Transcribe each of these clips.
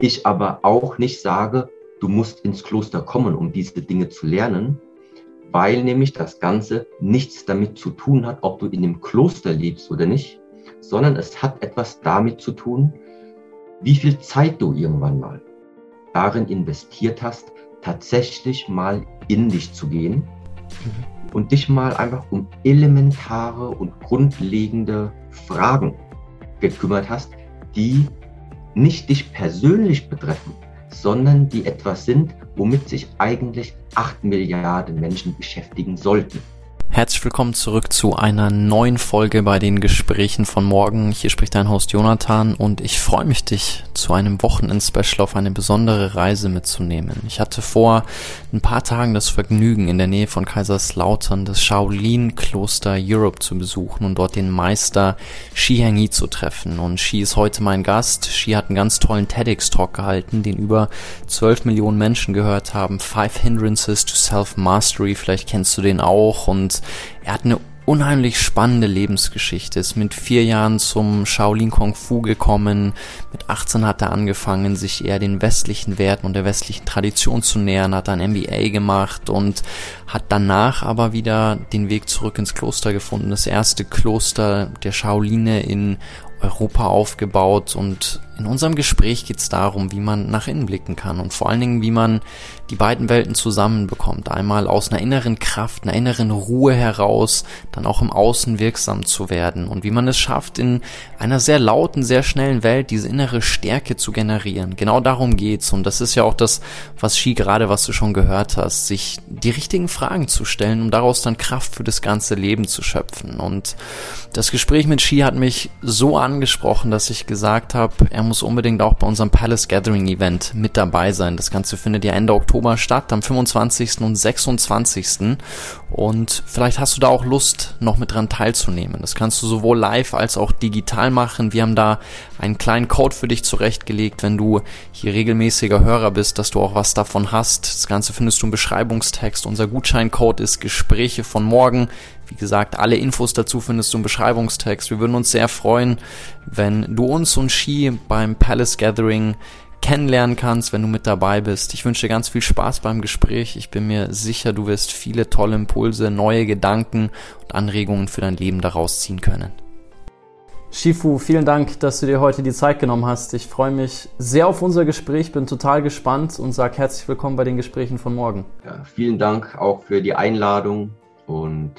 Ich aber auch nicht sage, du musst ins Kloster kommen, um diese Dinge zu lernen, weil nämlich das Ganze nichts damit zu tun hat, ob du in dem Kloster lebst oder nicht, sondern es hat etwas damit zu tun, wie viel Zeit du irgendwann mal darin investiert hast, tatsächlich mal in dich zu gehen mhm. und dich mal einfach um elementare und grundlegende Fragen gekümmert hast, die nicht dich persönlich betreffen, sondern die etwas sind, womit sich eigentlich acht Milliarden Menschen beschäftigen sollten. Herzlich willkommen zurück zu einer neuen Folge bei den Gesprächen von morgen. Hier spricht dein Host Jonathan und ich freue mich, dich zu einem Wochenend-Special auf eine besondere Reise mitzunehmen. Ich hatte vor ein paar Tagen das Vergnügen, in der Nähe von Kaiserslautern das Shaolin-Kloster Europe zu besuchen und dort den Meister Shi Hengyi zu treffen. Und Shi ist heute mein Gast. Shi hat einen ganz tollen TEDx-Talk gehalten, den über 12 Millionen Menschen gehört haben. Five Hindrances to Self-Mastery, vielleicht kennst du den auch und er hat eine unheimlich spannende Lebensgeschichte. Ist mit vier Jahren zum Shaolin Kung Fu gekommen. Mit 18 hat er angefangen, sich eher den westlichen Werten und der westlichen Tradition zu nähern, hat ein MBA gemacht und hat danach aber wieder den Weg zurück ins Kloster gefunden. Das erste Kloster der Shaoline in Europa aufgebaut und in unserem Gespräch geht es darum, wie man nach innen blicken kann und vor allen Dingen, wie man die beiden Welten zusammenbekommt. Einmal aus einer inneren Kraft, einer inneren Ruhe heraus, dann auch im Außen wirksam zu werden und wie man es schafft, in einer sehr lauten, sehr schnellen Welt diese innere Stärke zu generieren. Genau darum geht's und das ist ja auch das, was Ski gerade, was du schon gehört hast, sich die richtigen Fragen zu stellen, um daraus dann Kraft für das ganze Leben zu schöpfen. Und das Gespräch mit Ski hat mich so angesprochen, dass ich gesagt habe, er muss unbedingt auch bei unserem Palace Gathering Event mit dabei sein. Das Ganze findet ja Ende Oktober statt, am 25. und 26. Und vielleicht hast du da auch Lust, noch mit dran teilzunehmen. Das kannst du sowohl live als auch digital machen. Wir haben da einen kleinen Code für dich zurechtgelegt, wenn du hier regelmäßiger Hörer bist, dass du auch was davon hast. Das Ganze findest du im Beschreibungstext. Unser Gutscheincode ist Gespräche von morgen. Wie gesagt, alle Infos dazu findest du im Beschreibungstext. Wir würden uns sehr freuen, wenn du uns und Ski beim Palace Gathering kennenlernen kannst, wenn du mit dabei bist. Ich wünsche dir ganz viel Spaß beim Gespräch. Ich bin mir sicher, du wirst viele tolle Impulse, neue Gedanken und Anregungen für dein Leben daraus ziehen können. Shifu, vielen Dank, dass du dir heute die Zeit genommen hast. Ich freue mich sehr auf unser Gespräch, bin total gespannt und sage herzlich willkommen bei den Gesprächen von morgen. Ja, vielen Dank auch für die Einladung und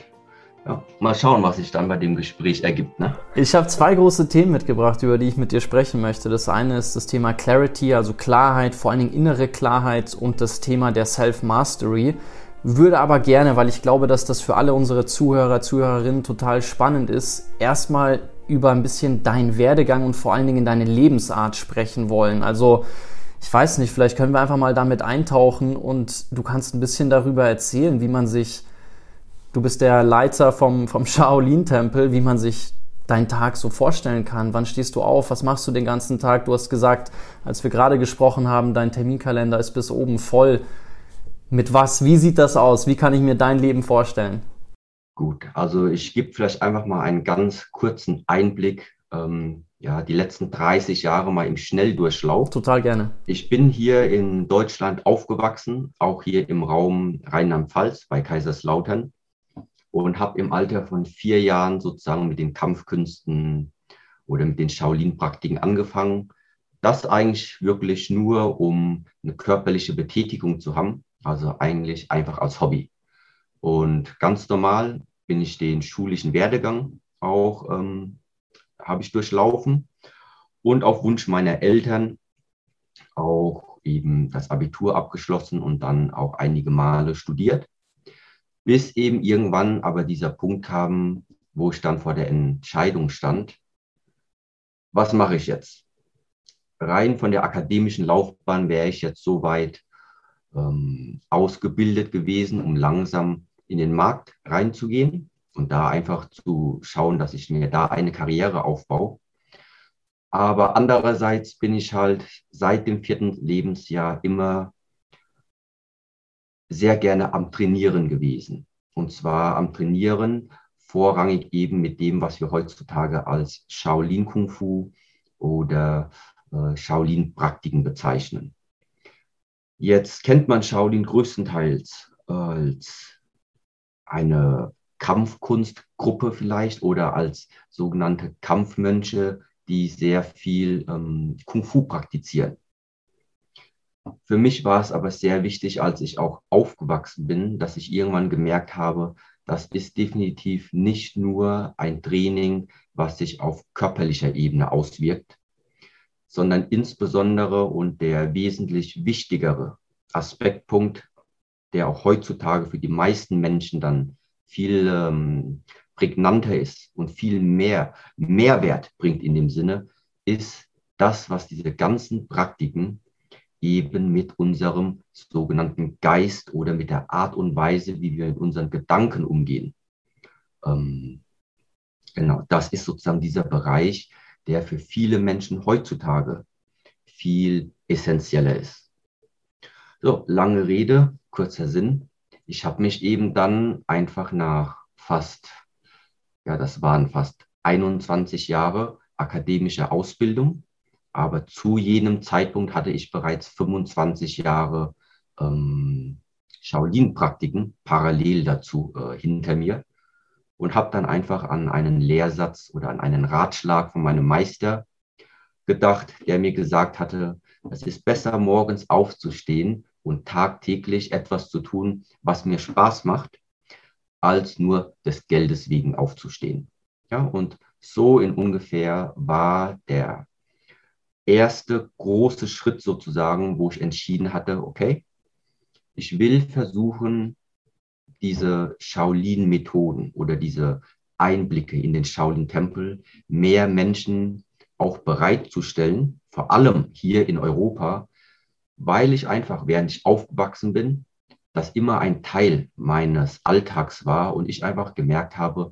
ja, mal schauen, was sich dann bei dem Gespräch ergibt. Ne? Ich habe zwei große Themen mitgebracht, über die ich mit dir sprechen möchte. Das eine ist das Thema Clarity, also Klarheit, vor allen Dingen innere Klarheit und das Thema der Self-Mastery. Würde aber gerne, weil ich glaube, dass das für alle unsere Zuhörer, Zuhörerinnen total spannend ist, erstmal über ein bisschen deinen Werdegang und vor allen Dingen deine Lebensart sprechen wollen. Also ich weiß nicht, vielleicht können wir einfach mal damit eintauchen und du kannst ein bisschen darüber erzählen, wie man sich Du bist der Leiter vom, vom Shaolin-Tempel, wie man sich deinen Tag so vorstellen kann. Wann stehst du auf? Was machst du den ganzen Tag? Du hast gesagt, als wir gerade gesprochen haben, dein Terminkalender ist bis oben voll. Mit was? Wie sieht das aus? Wie kann ich mir dein Leben vorstellen? Gut, also ich gebe vielleicht einfach mal einen ganz kurzen Einblick. Ähm, ja, die letzten 30 Jahre mal im Schnelldurchlauf. Total gerne. Ich bin hier in Deutschland aufgewachsen, auch hier im Raum Rheinland-Pfalz bei Kaiserslautern und habe im Alter von vier Jahren sozusagen mit den Kampfkünsten oder mit den Shaolin-Praktiken angefangen. Das eigentlich wirklich nur, um eine körperliche Betätigung zu haben, also eigentlich einfach als Hobby. Und ganz normal bin ich den schulischen Werdegang auch, ähm, habe ich durchlaufen und auf Wunsch meiner Eltern auch eben das Abitur abgeschlossen und dann auch einige Male studiert bis eben irgendwann aber dieser Punkt kam, wo ich dann vor der Entscheidung stand, was mache ich jetzt? Rein von der akademischen Laufbahn wäre ich jetzt so weit ähm, ausgebildet gewesen, um langsam in den Markt reinzugehen und da einfach zu schauen, dass ich mir da eine Karriere aufbaue. Aber andererseits bin ich halt seit dem vierten Lebensjahr immer sehr gerne am Trainieren gewesen. Und zwar am Trainieren vorrangig eben mit dem, was wir heutzutage als Shaolin Kung Fu oder äh, Shaolin-Praktiken bezeichnen. Jetzt kennt man Shaolin größtenteils als eine Kampfkunstgruppe vielleicht oder als sogenannte Kampfmönche, die sehr viel ähm, Kung Fu praktizieren. Für mich war es aber sehr wichtig, als ich auch aufgewachsen bin, dass ich irgendwann gemerkt habe, das ist definitiv nicht nur ein Training, was sich auf körperlicher Ebene auswirkt, sondern insbesondere und der wesentlich wichtigere Aspektpunkt, der auch heutzutage für die meisten Menschen dann viel ähm, prägnanter ist und viel mehr Mehrwert bringt in dem Sinne, ist das, was diese ganzen Praktiken eben mit unserem sogenannten Geist oder mit der Art und Weise, wie wir mit unseren Gedanken umgehen. Ähm, genau, das ist sozusagen dieser Bereich, der für viele Menschen heutzutage viel essentieller ist. So, lange Rede, kurzer Sinn. Ich habe mich eben dann einfach nach fast, ja, das waren fast 21 Jahre akademische Ausbildung, aber zu jenem Zeitpunkt hatte ich bereits 25 Jahre ähm, Shaolin-Praktiken parallel dazu äh, hinter mir und habe dann einfach an einen Lehrsatz oder an einen Ratschlag von meinem Meister gedacht, der mir gesagt hatte, es ist besser, morgens aufzustehen und tagtäglich etwas zu tun, was mir Spaß macht, als nur des Geldes wegen aufzustehen. Ja, und so in ungefähr war der erste große Schritt sozusagen, wo ich entschieden hatte, okay, ich will versuchen, diese Shaolin-Methoden oder diese Einblicke in den Shaolin-Tempel mehr Menschen auch bereitzustellen, vor allem hier in Europa, weil ich einfach, während ich aufgewachsen bin, das immer ein Teil meines Alltags war und ich einfach gemerkt habe,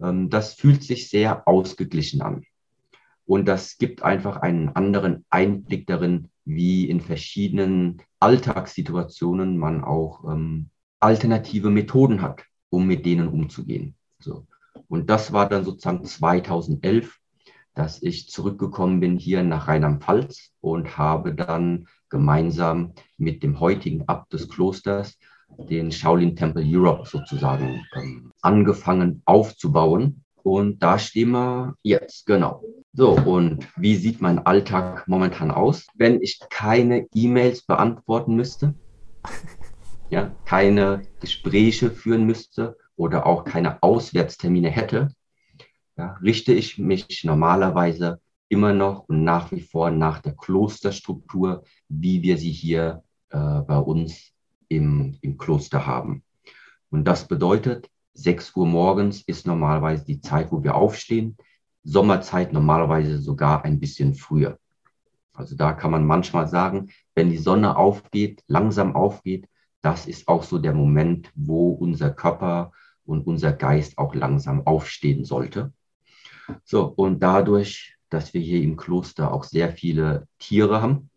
ähm, das fühlt sich sehr ausgeglichen an. Und das gibt einfach einen anderen Einblick darin, wie in verschiedenen Alltagssituationen man auch ähm, alternative Methoden hat, um mit denen umzugehen. So. Und das war dann sozusagen 2011, dass ich zurückgekommen bin hier nach Rheinland-Pfalz und habe dann gemeinsam mit dem heutigen Abt des Klosters den Shaolin Temple Europe sozusagen ähm, angefangen aufzubauen. Und da stehen wir jetzt, genau. So, und wie sieht mein Alltag momentan aus? Wenn ich keine E-Mails beantworten müsste, ja, keine Gespräche führen müsste oder auch keine Auswärtstermine hätte, ja, richte ich mich normalerweise immer noch und nach wie vor nach der Klosterstruktur, wie wir sie hier äh, bei uns im, im Kloster haben. Und das bedeutet, 6 Uhr morgens ist normalerweise die Zeit, wo wir aufstehen. Sommerzeit normalerweise sogar ein bisschen früher. Also da kann man manchmal sagen, wenn die Sonne aufgeht, langsam aufgeht, das ist auch so der Moment, wo unser Körper und unser Geist auch langsam aufstehen sollte. So, und dadurch, dass wir hier im Kloster auch sehr viele Tiere haben,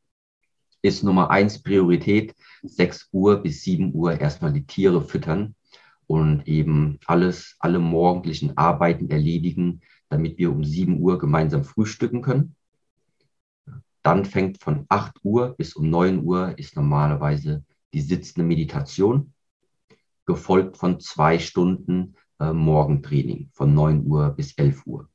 ist Nummer eins Priorität, 6 Uhr bis 7 Uhr erstmal die Tiere füttern und eben alles, alle morgendlichen Arbeiten erledigen, damit wir um 7 Uhr gemeinsam frühstücken können. Dann fängt von 8 Uhr bis um 9 Uhr ist normalerweise die sitzende Meditation, gefolgt von zwei Stunden äh, Morgentraining von 9 Uhr bis 11 Uhr.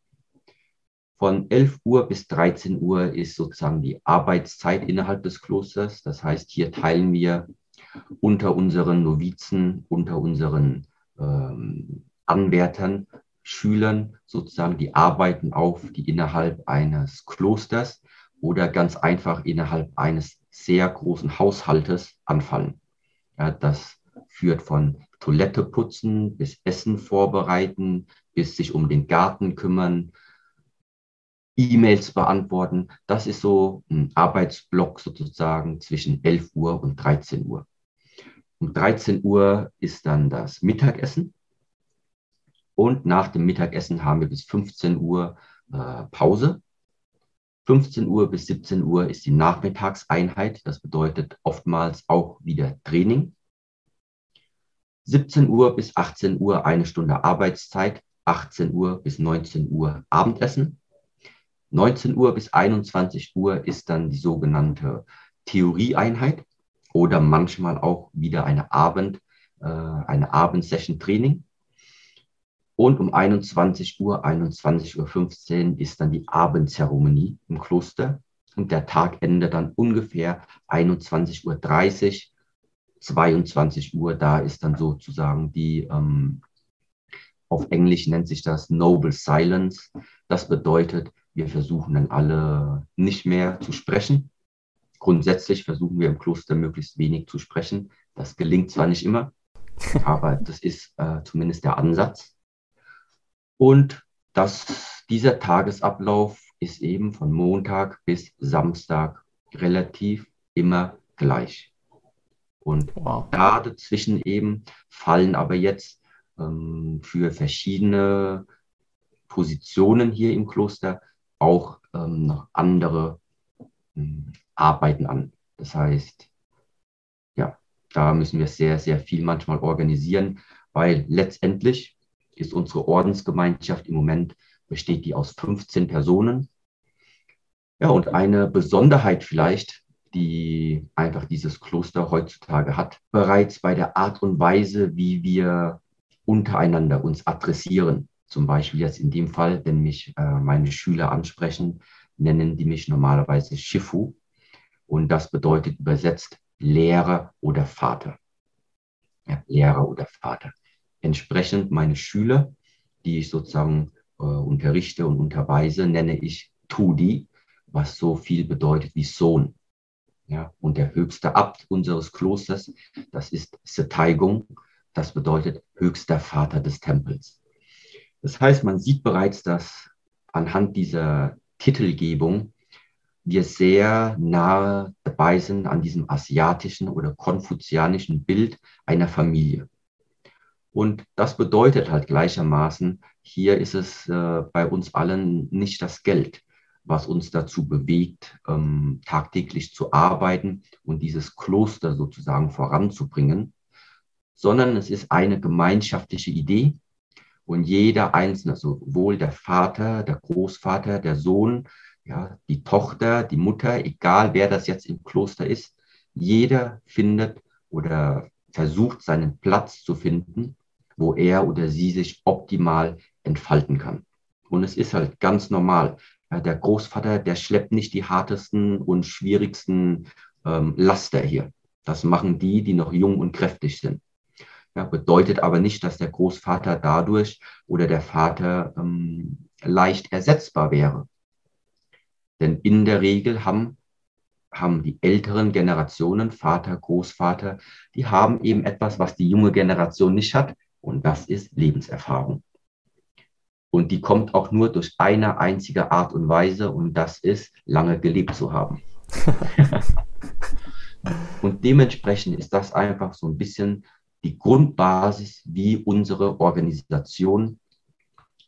Von 11 Uhr bis 13 Uhr ist sozusagen die Arbeitszeit innerhalb des Klosters. Das heißt, hier teilen wir unter unseren Novizen, unter unseren ähm, Anwärtern, Schülern sozusagen die Arbeiten auf, die innerhalb eines Klosters oder ganz einfach innerhalb eines sehr großen Haushaltes anfallen. Ja, das führt von Toilette putzen bis Essen vorbereiten, bis sich um den Garten kümmern, E-Mails beantworten. Das ist so ein Arbeitsblock sozusagen zwischen 11 Uhr und 13 Uhr. Um 13 Uhr ist dann das Mittagessen. Und nach dem Mittagessen haben wir bis 15 Uhr äh, Pause. 15 Uhr bis 17 Uhr ist die Nachmittagseinheit. Das bedeutet oftmals auch wieder Training. 17 Uhr bis 18 Uhr eine Stunde Arbeitszeit. 18 Uhr bis 19 Uhr Abendessen. 19 Uhr bis 21 Uhr ist dann die sogenannte Theorieeinheit oder manchmal auch wieder eine Abend, äh, eine Abendsession Training. Und um 21 Uhr, 21.15 Uhr ist dann die Abendzeremonie im Kloster. Und der Tag endet dann ungefähr 21.30 Uhr, 22 Uhr. Da ist dann sozusagen die, ähm, auf Englisch nennt sich das Noble Silence. Das bedeutet, wir versuchen dann alle nicht mehr zu sprechen. Grundsätzlich versuchen wir im Kloster möglichst wenig zu sprechen. Das gelingt zwar nicht immer, aber das ist äh, zumindest der Ansatz. Und das, dieser Tagesablauf ist eben von Montag bis Samstag relativ immer gleich. Und wow. da dazwischen eben fallen aber jetzt ähm, für verschiedene Positionen hier im Kloster auch ähm, noch andere ähm, Arbeiten an. Das heißt, ja, da müssen wir sehr, sehr viel manchmal organisieren, weil letztendlich ist unsere Ordensgemeinschaft im Moment, besteht die aus 15 Personen. Ja, und eine Besonderheit vielleicht, die einfach dieses Kloster heutzutage hat, bereits bei der Art und Weise, wie wir untereinander uns adressieren. Zum Beispiel jetzt in dem Fall, wenn mich äh, meine Schüler ansprechen, nennen die mich normalerweise Shifu. Und das bedeutet übersetzt Lehrer oder Vater. Ja, Lehrer oder Vater. Entsprechend meine Schüler, die ich sozusagen äh, unterrichte und unterweise, nenne ich Tudi, was so viel bedeutet wie Sohn. Ja, und der höchste Abt unseres Klosters, das ist Setaigung, das bedeutet höchster Vater des Tempels. Das heißt, man sieht bereits, dass anhand dieser Titelgebung wir sehr nahe dabei sind an diesem asiatischen oder konfuzianischen Bild einer Familie. Und das bedeutet halt gleichermaßen, hier ist es äh, bei uns allen nicht das Geld, was uns dazu bewegt, ähm, tagtäglich zu arbeiten und dieses Kloster sozusagen voranzubringen, sondern es ist eine gemeinschaftliche Idee, und jeder Einzelne, sowohl der Vater, der Großvater, der Sohn, ja, die Tochter, die Mutter, egal wer das jetzt im Kloster ist, jeder findet oder versucht seinen Platz zu finden, wo er oder sie sich optimal entfalten kann. Und es ist halt ganz normal. Der Großvater, der schleppt nicht die hartesten und schwierigsten ähm, Laster hier. Das machen die, die noch jung und kräftig sind. Ja, bedeutet aber nicht, dass der Großvater dadurch oder der Vater ähm, leicht ersetzbar wäre. Denn in der Regel haben, haben die älteren Generationen, Vater, Großvater, die haben eben etwas, was die junge Generation nicht hat, und das ist Lebenserfahrung. Und die kommt auch nur durch eine einzige Art und Weise, und das ist, lange gelebt zu haben. und dementsprechend ist das einfach so ein bisschen die Grundbasis, wie unsere Organisation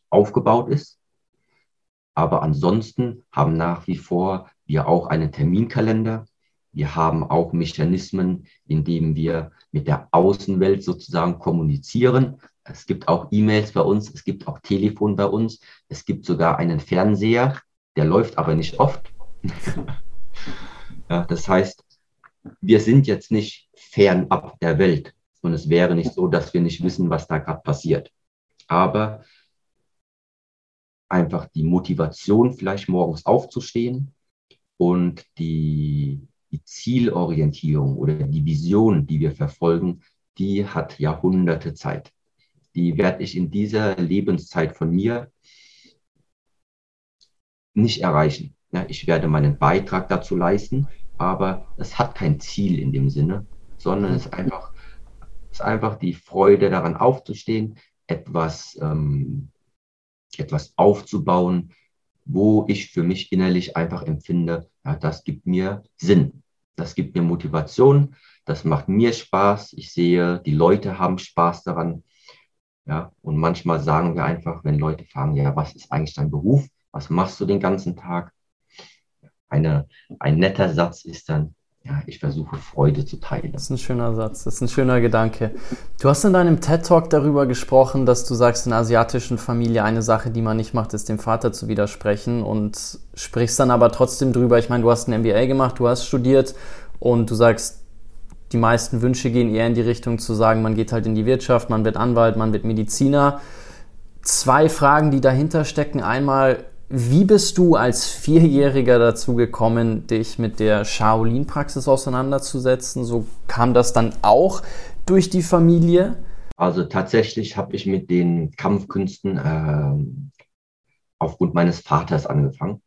aufgebaut ist. Aber ansonsten haben nach wie vor wir auch einen Terminkalender. Wir haben auch Mechanismen, in denen wir mit der Außenwelt sozusagen kommunizieren. Es gibt auch E-Mails bei uns, es gibt auch Telefon bei uns, es gibt sogar einen Fernseher, der läuft aber nicht oft. ja, das heißt, wir sind jetzt nicht fernab der Welt. Und es wäre nicht so, dass wir nicht wissen, was da gerade passiert. Aber einfach die Motivation, vielleicht morgens aufzustehen und die, die Zielorientierung oder die Vision, die wir verfolgen, die hat Jahrhunderte Zeit. Die werde ich in dieser Lebenszeit von mir nicht erreichen. Ja, ich werde meinen Beitrag dazu leisten, aber es hat kein Ziel in dem Sinne, sondern es ist einfach ist einfach die Freude daran aufzustehen, etwas, ähm, etwas aufzubauen, wo ich für mich innerlich einfach empfinde, ja, das gibt mir Sinn, das gibt mir Motivation, das macht mir Spaß. Ich sehe, die Leute haben Spaß daran. Ja, und manchmal sagen wir einfach, wenn Leute fragen, ja, was ist eigentlich dein Beruf? Was machst du den ganzen Tag? Eine, ein netter Satz ist dann, ja, ich versuche Freude zu teilen. Das ist ein schöner Satz, das ist ein schöner Gedanke. Du hast in deinem TED-Talk darüber gesprochen, dass du sagst, in asiatischen Familie eine Sache, die man nicht macht, ist dem Vater zu widersprechen und sprichst dann aber trotzdem drüber. Ich meine, du hast ein MBA gemacht, du hast studiert und du sagst, die meisten Wünsche gehen eher in die Richtung zu sagen, man geht halt in die Wirtschaft, man wird Anwalt, man wird Mediziner. Zwei Fragen, die dahinter stecken. Einmal, wie bist du als Vierjähriger dazu gekommen, dich mit der Shaolin-Praxis auseinanderzusetzen? So kam das dann auch durch die Familie? Also tatsächlich habe ich mit den Kampfkünsten äh, aufgrund meines Vaters angefangen.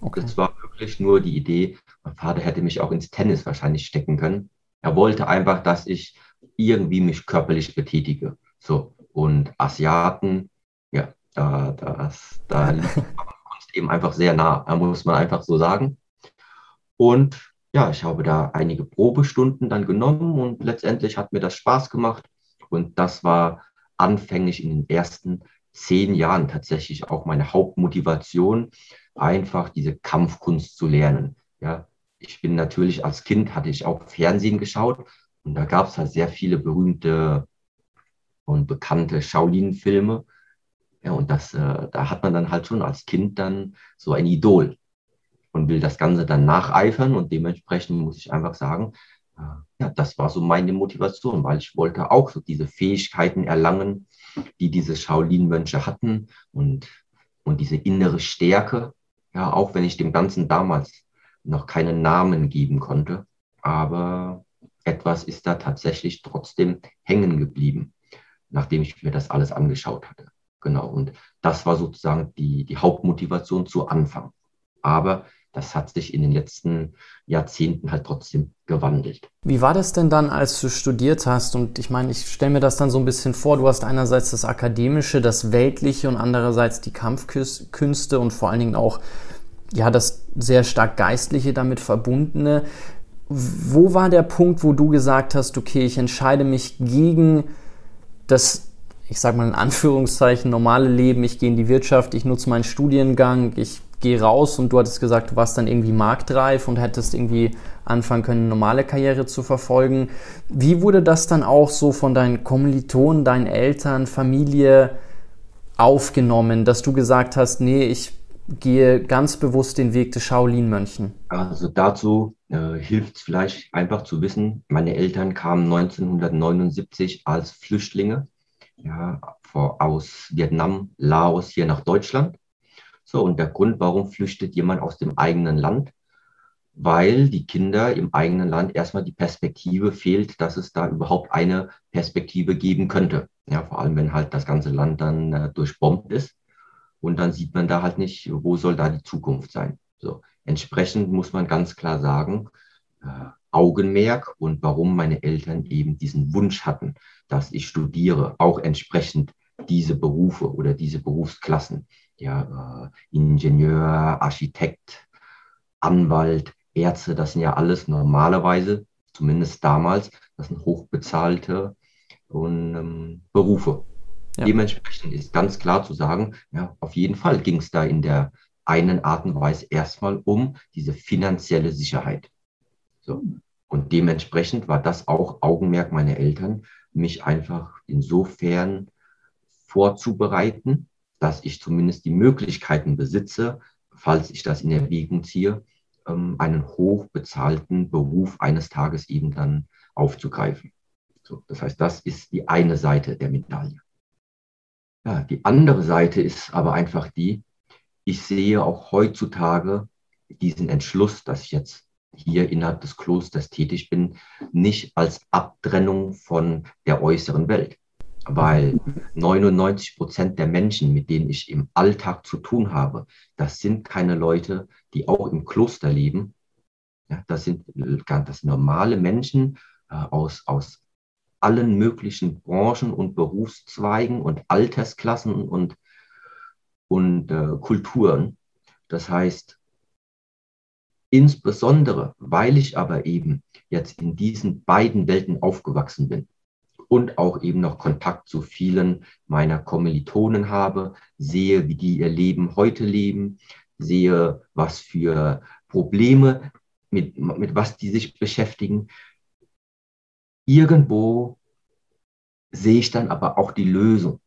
Okay. Das war wirklich nur die Idee, mein Vater hätte mich auch ins Tennis wahrscheinlich stecken können. Er wollte einfach, dass ich irgendwie mich körperlich betätige. So. Und Asiaten, ja, da, das, da eben einfach sehr nah, muss man einfach so sagen. Und ja, ich habe da einige Probestunden dann genommen und letztendlich hat mir das Spaß gemacht. Und das war anfänglich in den ersten zehn Jahren tatsächlich auch meine Hauptmotivation, einfach diese Kampfkunst zu lernen. Ja, ich bin natürlich als Kind hatte ich auch Fernsehen geschaut und da gab es halt sehr viele berühmte und bekannte Shaolin-Filme. Ja, und das, äh, da hat man dann halt schon als Kind dann so ein Idol und will das Ganze dann nacheifern. Und dementsprechend muss ich einfach sagen, äh, ja, das war so meine Motivation, weil ich wollte auch so diese Fähigkeiten erlangen, die diese Shaolin-Mönche hatten und, und diese innere Stärke. Ja, auch wenn ich dem Ganzen damals noch keinen Namen geben konnte. Aber etwas ist da tatsächlich trotzdem hängen geblieben, nachdem ich mir das alles angeschaut hatte. Genau. Und das war sozusagen die, die Hauptmotivation zu Anfang. Aber das hat sich in den letzten Jahrzehnten halt trotzdem gewandelt. Wie war das denn dann, als du studiert hast? Und ich meine, ich stelle mir das dann so ein bisschen vor, du hast einerseits das Akademische, das Weltliche und andererseits die Kampfkünste und vor allen Dingen auch ja, das sehr stark Geistliche damit verbundene. Wo war der Punkt, wo du gesagt hast, okay, ich entscheide mich gegen das ich sage mal in Anführungszeichen, normale Leben, ich gehe in die Wirtschaft, ich nutze meinen Studiengang, ich gehe raus und du hattest gesagt, du warst dann irgendwie marktreif und hättest irgendwie anfangen können, eine normale Karriere zu verfolgen. Wie wurde das dann auch so von deinen Kommilitonen, deinen Eltern, Familie aufgenommen, dass du gesagt hast, nee, ich gehe ganz bewusst den Weg des Shaolin-Mönchen? Also dazu äh, hilft es vielleicht einfach zu wissen, meine Eltern kamen 1979 als Flüchtlinge ja, aus Vietnam, Laos hier nach Deutschland. So, und der Grund, warum flüchtet jemand aus dem eigenen Land? Weil die Kinder im eigenen Land erstmal die Perspektive fehlt, dass es da überhaupt eine Perspektive geben könnte. Ja, vor allem, wenn halt das ganze Land dann äh, durchbombt ist. Und dann sieht man da halt nicht, wo soll da die Zukunft sein. So, entsprechend muss man ganz klar sagen, äh, Augenmerk und warum meine Eltern eben diesen Wunsch hatten, dass ich studiere, auch entsprechend diese Berufe oder diese Berufsklassen, ja, äh, Ingenieur, Architekt, Anwalt, Ärzte, das sind ja alles normalerweise, zumindest damals, das sind hochbezahlte und, ähm, Berufe. Ja. Dementsprechend ist ganz klar zu sagen, ja, auf jeden Fall ging es da in der einen Art und Weise erstmal um diese finanzielle Sicherheit. So. Und dementsprechend war das auch Augenmerk meiner Eltern, mich einfach insofern vorzubereiten, dass ich zumindest die Möglichkeiten besitze, falls ich das in Erwägung ziehe, ähm, einen hochbezahlten Beruf eines Tages eben dann aufzugreifen. So, das heißt, das ist die eine Seite der Medaille. Ja, die andere Seite ist aber einfach die, ich sehe auch heutzutage diesen Entschluss, dass ich jetzt hier innerhalb des Klosters tätig bin, nicht als Abtrennung von der äußeren Welt. Weil 99 Prozent der Menschen, mit denen ich im Alltag zu tun habe, das sind keine Leute, die auch im Kloster leben. Ja, das sind das normale Menschen äh, aus, aus allen möglichen Branchen und Berufszweigen und Altersklassen und, und äh, Kulturen. Das heißt, Insbesondere, weil ich aber eben jetzt in diesen beiden Welten aufgewachsen bin und auch eben noch Kontakt zu vielen meiner Kommilitonen habe, sehe, wie die ihr Leben heute leben, sehe, was für Probleme mit, mit was die sich beschäftigen. Irgendwo sehe ich dann aber auch die Lösung.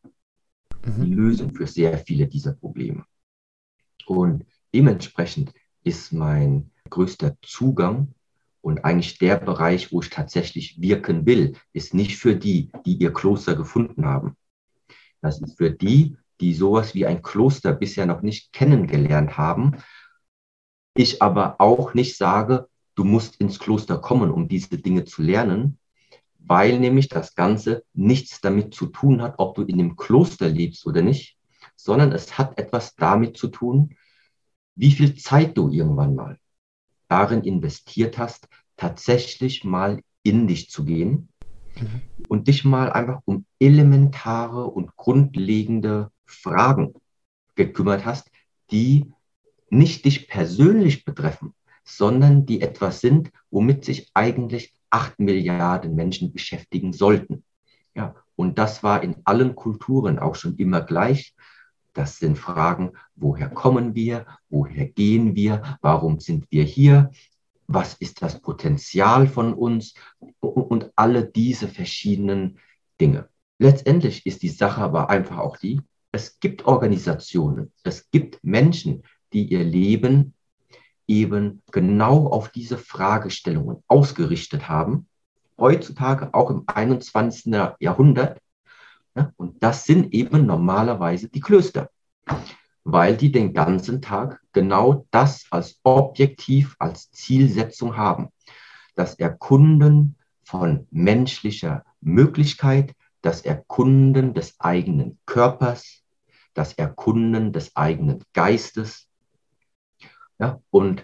Mhm. Die Lösung für sehr viele dieser Probleme. Und dementsprechend ist mein größter Zugang und eigentlich der Bereich, wo ich tatsächlich wirken will, ist nicht für die, die ihr Kloster gefunden haben. Das ist für die, die sowas wie ein Kloster bisher noch nicht kennengelernt haben. Ich aber auch nicht sage, du musst ins Kloster kommen, um diese Dinge zu lernen, weil nämlich das Ganze nichts damit zu tun hat, ob du in dem Kloster lebst oder nicht, sondern es hat etwas damit zu tun, wie viel Zeit du irgendwann mal darin investiert hast, tatsächlich mal in dich zu gehen mhm. und dich mal einfach um elementare und grundlegende Fragen gekümmert hast, die nicht dich persönlich betreffen, sondern die etwas sind, womit sich eigentlich acht Milliarden Menschen beschäftigen sollten. Ja, und das war in allen Kulturen auch schon immer gleich. Das sind Fragen, woher kommen wir, woher gehen wir, warum sind wir hier, was ist das Potenzial von uns und alle diese verschiedenen Dinge. Letztendlich ist die Sache aber einfach auch die, es gibt Organisationen, es gibt Menschen, die ihr Leben eben genau auf diese Fragestellungen ausgerichtet haben, heutzutage auch im 21. Jahrhundert. Und das sind eben normalerweise die Klöster, weil die den ganzen Tag genau das als Objektiv, als Zielsetzung haben. Das Erkunden von menschlicher Möglichkeit, das Erkunden des eigenen Körpers, das Erkunden des eigenen Geistes, ja, und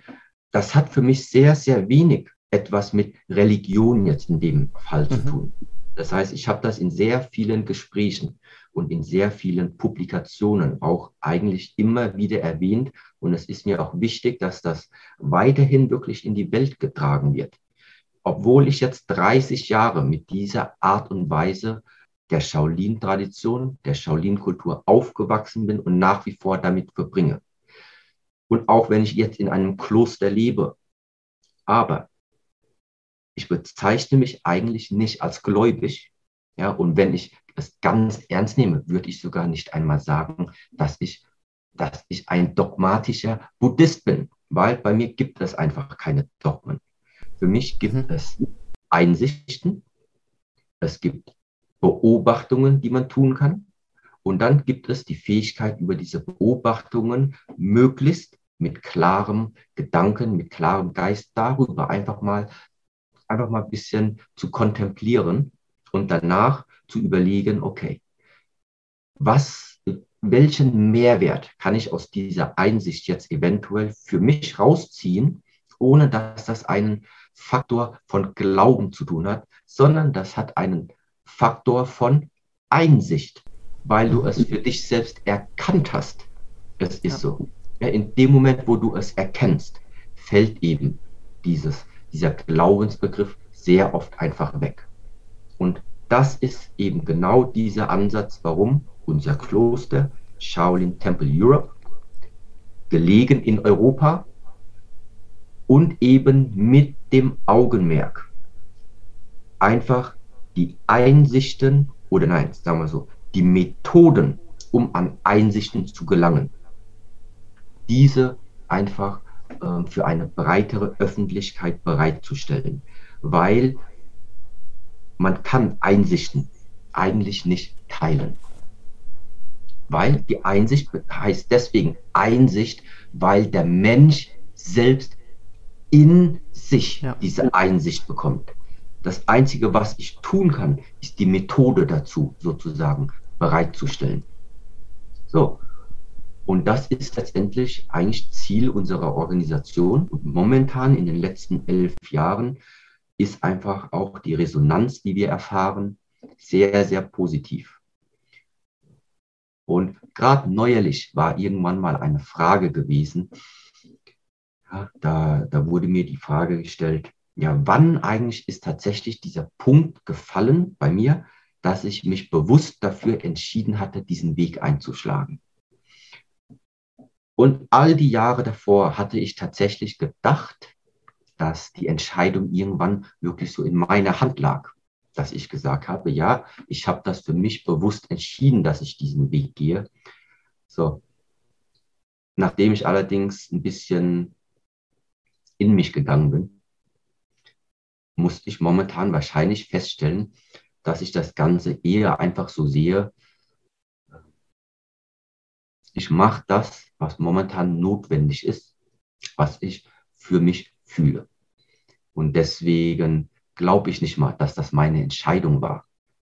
das hat für mich sehr, sehr wenig etwas mit Religion jetzt in dem Fall zu mhm. Das heißt, ich habe das in sehr vielen Gesprächen und in sehr vielen Publikationen auch eigentlich immer wieder erwähnt. Und es ist mir auch wichtig, dass das weiterhin wirklich in die Welt getragen wird. Obwohl ich jetzt 30 Jahre mit dieser Art und Weise der Shaolin-Tradition, der Shaolin-Kultur aufgewachsen bin und nach wie vor damit verbringe. Und auch wenn ich jetzt in einem Kloster lebe. Aber ich bezeichne mich eigentlich nicht als gläubig. Ja, und wenn ich es ganz ernst nehme, würde ich sogar nicht einmal sagen, dass ich, dass ich ein dogmatischer Buddhist bin, weil bei mir gibt es einfach keine Dogmen. Für mich gibt mhm. es Einsichten, es gibt Beobachtungen, die man tun kann. Und dann gibt es die Fähigkeit, über diese Beobachtungen möglichst mit klarem Gedanken, mit klarem Geist darüber einfach mal, einfach mal ein bisschen zu kontemplieren und danach zu überlegen, okay, was, welchen Mehrwert kann ich aus dieser Einsicht jetzt eventuell für mich rausziehen, ohne dass das einen Faktor von Glauben zu tun hat, sondern das hat einen Faktor von Einsicht weil du es für dich selbst erkannt hast. Es ist so. In dem Moment, wo du es erkennst, fällt eben dieses, dieser Glaubensbegriff sehr oft einfach weg. Und das ist eben genau dieser Ansatz, warum unser Kloster Shaolin Temple Europe, gelegen in Europa und eben mit dem Augenmerk einfach die Einsichten oder nein, sagen wir so, die Methoden, um an Einsichten zu gelangen, diese einfach äh, für eine breitere Öffentlichkeit bereitzustellen, weil man kann Einsichten eigentlich nicht teilen. Weil die Einsicht heißt deswegen Einsicht, weil der Mensch selbst in sich ja. diese Einsicht bekommt. Das Einzige, was ich tun kann, ist die Methode dazu sozusagen bereitzustellen. So. Und das ist letztendlich eigentlich Ziel unserer Organisation. Und momentan in den letzten elf Jahren ist einfach auch die Resonanz, die wir erfahren, sehr, sehr positiv. Und gerade neuerlich war irgendwann mal eine Frage gewesen. Ja, da, da wurde mir die Frage gestellt, ja, wann eigentlich ist tatsächlich dieser Punkt gefallen bei mir, dass ich mich bewusst dafür entschieden hatte, diesen Weg einzuschlagen. Und all die Jahre davor hatte ich tatsächlich gedacht, dass die Entscheidung irgendwann wirklich so in meiner Hand lag, dass ich gesagt habe, ja, ich habe das für mich bewusst entschieden, dass ich diesen Weg gehe. So. Nachdem ich allerdings ein bisschen in mich gegangen bin, musste ich momentan wahrscheinlich feststellen, dass ich das Ganze eher einfach so sehe, ich mache das, was momentan notwendig ist, was ich für mich fühle. Und deswegen glaube ich nicht mal, dass das meine Entscheidung war,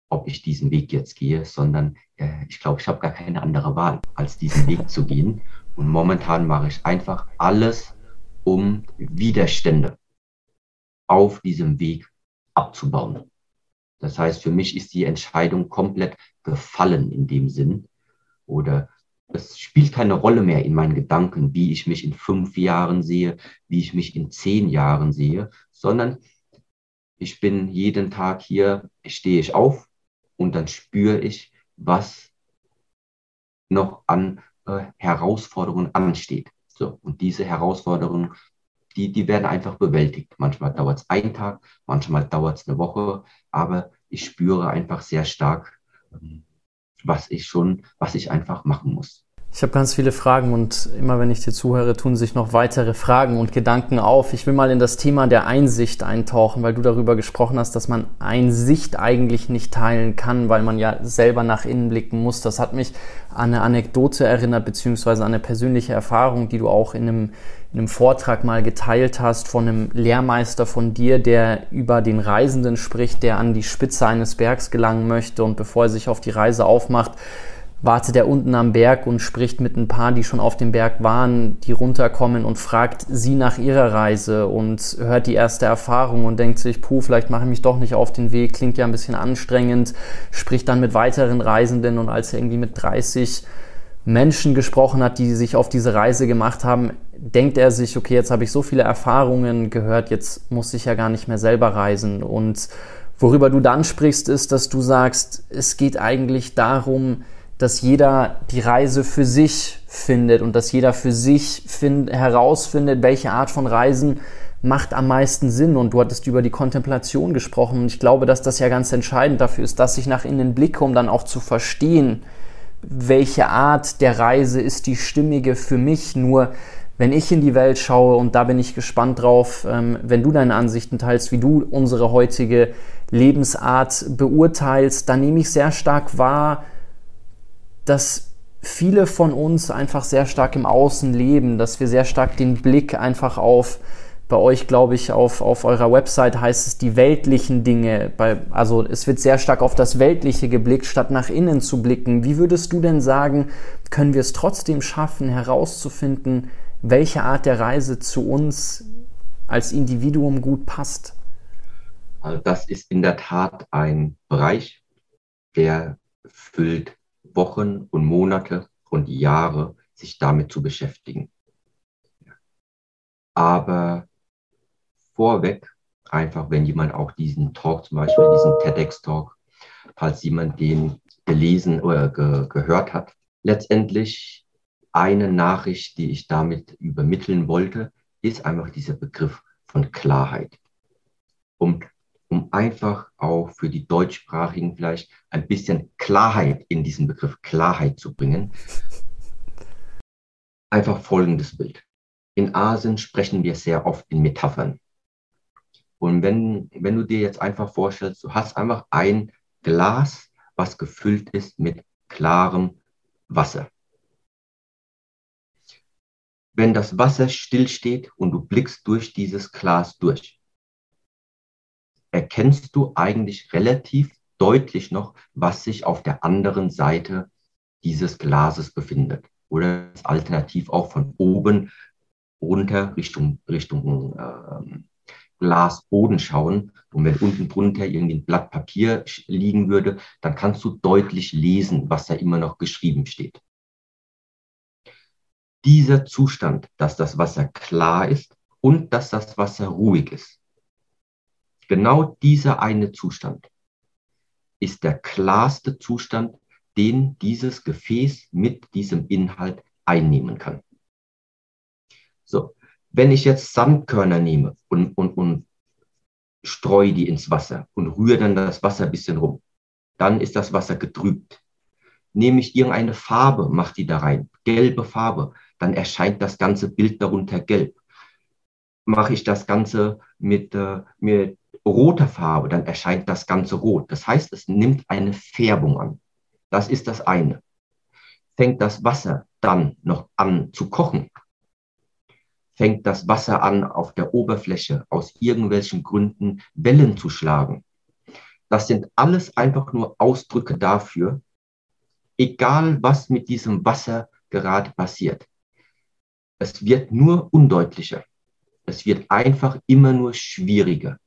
ob ich diesen Weg jetzt gehe, sondern äh, ich glaube, ich habe gar keine andere Wahl, als diesen Weg zu gehen. Und momentan mache ich einfach alles, um Widerstände auf diesem Weg abzubauen. Das heißt, für mich ist die Entscheidung komplett gefallen in dem Sinn. Oder es spielt keine Rolle mehr in meinen Gedanken, wie ich mich in fünf Jahren sehe, wie ich mich in zehn Jahren sehe, sondern ich bin jeden Tag hier, stehe ich auf und dann spüre ich, was noch an äh, Herausforderungen ansteht. So, und diese Herausforderungen, die, die werden einfach bewältigt. Manchmal dauert es einen Tag, manchmal dauert es eine Woche, aber ich spüre einfach sehr stark, ähm, was ich schon, was ich einfach machen muss. Ich habe ganz viele Fragen und immer wenn ich dir zuhöre, tun sich noch weitere Fragen und Gedanken auf. Ich will mal in das Thema der Einsicht eintauchen, weil du darüber gesprochen hast, dass man Einsicht eigentlich nicht teilen kann, weil man ja selber nach innen blicken muss. Das hat mich an eine Anekdote erinnert, beziehungsweise an eine persönliche Erfahrung, die du auch in einem, in einem Vortrag mal geteilt hast von einem Lehrmeister von dir, der über den Reisenden spricht, der an die Spitze eines Bergs gelangen möchte. Und bevor er sich auf die Reise aufmacht, wartet er unten am Berg und spricht mit ein paar, die schon auf dem Berg waren, die runterkommen und fragt sie nach ihrer Reise und hört die erste Erfahrung und denkt sich, puh, vielleicht mache ich mich doch nicht auf den Weg, klingt ja ein bisschen anstrengend, spricht dann mit weiteren Reisenden und als er irgendwie mit 30 Menschen gesprochen hat, die sich auf diese Reise gemacht haben, denkt er sich, okay, jetzt habe ich so viele Erfahrungen gehört, jetzt muss ich ja gar nicht mehr selber reisen und worüber du dann sprichst, ist, dass du sagst, es geht eigentlich darum, dass jeder die Reise für sich findet und dass jeder für sich find, herausfindet, welche Art von Reisen macht am meisten Sinn. Und du hattest über die Kontemplation gesprochen. Und ich glaube, dass das ja ganz entscheidend dafür ist, dass ich nach innen blicke, um dann auch zu verstehen, welche Art der Reise ist die stimmige für mich. Nur wenn ich in die Welt schaue, und da bin ich gespannt drauf, ähm, wenn du deine Ansichten teilst, wie du unsere heutige Lebensart beurteilst, dann nehme ich sehr stark wahr, dass viele von uns einfach sehr stark im Außen leben, dass wir sehr stark den Blick einfach auf, bei euch glaube ich, auf, auf eurer Website heißt es die weltlichen Dinge, bei, also es wird sehr stark auf das Weltliche geblickt, statt nach innen zu blicken. Wie würdest du denn sagen, können wir es trotzdem schaffen, herauszufinden, welche Art der Reise zu uns als Individuum gut passt? Also das ist in der Tat ein Bereich, der füllt Wochen und Monate und Jahre, sich damit zu beschäftigen. Aber vorweg, einfach wenn jemand auch diesen Talk, zum Beispiel diesen TEDx-Talk, falls jemand den gelesen oder ge gehört hat, letztendlich eine Nachricht, die ich damit übermitteln wollte, ist einfach dieser Begriff von Klarheit. Und um einfach auch für die Deutschsprachigen vielleicht ein bisschen Klarheit in diesen Begriff Klarheit zu bringen. Einfach folgendes Bild. In Asien sprechen wir sehr oft in Metaphern. Und wenn, wenn du dir jetzt einfach vorstellst, du hast einfach ein Glas, was gefüllt ist mit klarem Wasser. Wenn das Wasser stillsteht und du blickst durch dieses Glas durch, erkennst du eigentlich relativ deutlich noch, was sich auf der anderen Seite dieses Glases befindet. Oder alternativ auch von oben runter Richtung, Richtung äh, Glasboden schauen. Und wenn unten drunter irgendwie ein Blatt Papier liegen würde, dann kannst du deutlich lesen, was da immer noch geschrieben steht. Dieser Zustand, dass das Wasser klar ist und dass das Wasser ruhig ist, Genau dieser eine Zustand ist der klarste Zustand, den dieses Gefäß mit diesem Inhalt einnehmen kann. So, Wenn ich jetzt Sandkörner nehme und, und, und streue die ins Wasser und rühre dann das Wasser ein bisschen rum, dann ist das Wasser getrübt. Nehme ich irgendeine Farbe, mache die da rein, gelbe Farbe, dann erscheint das ganze Bild darunter gelb. Mache ich das Ganze mit, äh, mit roter Farbe, dann erscheint das Ganze rot. Das heißt, es nimmt eine Färbung an. Das ist das eine. Fängt das Wasser dann noch an zu kochen, fängt das Wasser an, auf der Oberfläche aus irgendwelchen Gründen Wellen zu schlagen. Das sind alles einfach nur Ausdrücke dafür, egal was mit diesem Wasser gerade passiert. Es wird nur undeutlicher. Es wird einfach immer nur schwieriger.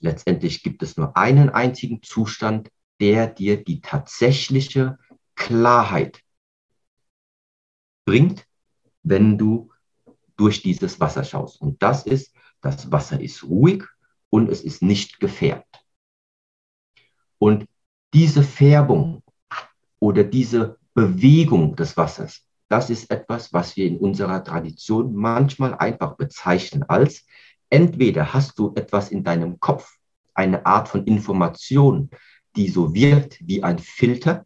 Letztendlich gibt es nur einen einzigen Zustand, der dir die tatsächliche Klarheit bringt, wenn du durch dieses Wasser schaust. Und das ist, das Wasser ist ruhig und es ist nicht gefärbt. Und diese Färbung oder diese Bewegung des Wassers, das ist etwas, was wir in unserer Tradition manchmal einfach bezeichnen als, entweder hast du etwas in deinem Kopf, eine Art von Information, die so wirkt wie ein Filter.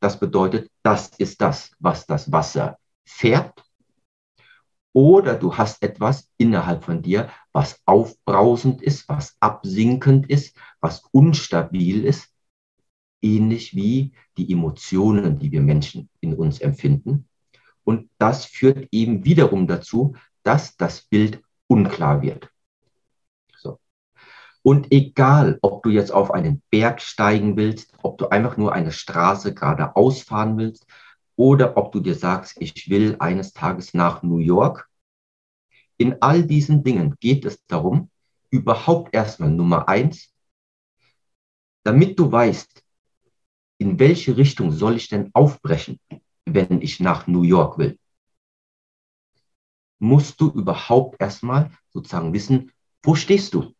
Das bedeutet, das ist das, was das Wasser färbt oder du hast etwas innerhalb von dir, was aufbrausend ist, was absinkend ist, was unstabil ist, ähnlich wie die Emotionen, die wir Menschen in uns empfinden. Und das führt eben wiederum dazu, dass das Bild unklar wird. So. Und egal, ob du jetzt auf einen Berg steigen willst, ob du einfach nur eine Straße geradeaus fahren willst, oder ob du dir sagst, ich will eines Tages nach New York. In all diesen Dingen geht es darum, überhaupt erstmal Nummer eins, damit du weißt, in welche Richtung soll ich denn aufbrechen, wenn ich nach New York will, musst du überhaupt erstmal sozusagen wissen, wo stehst du?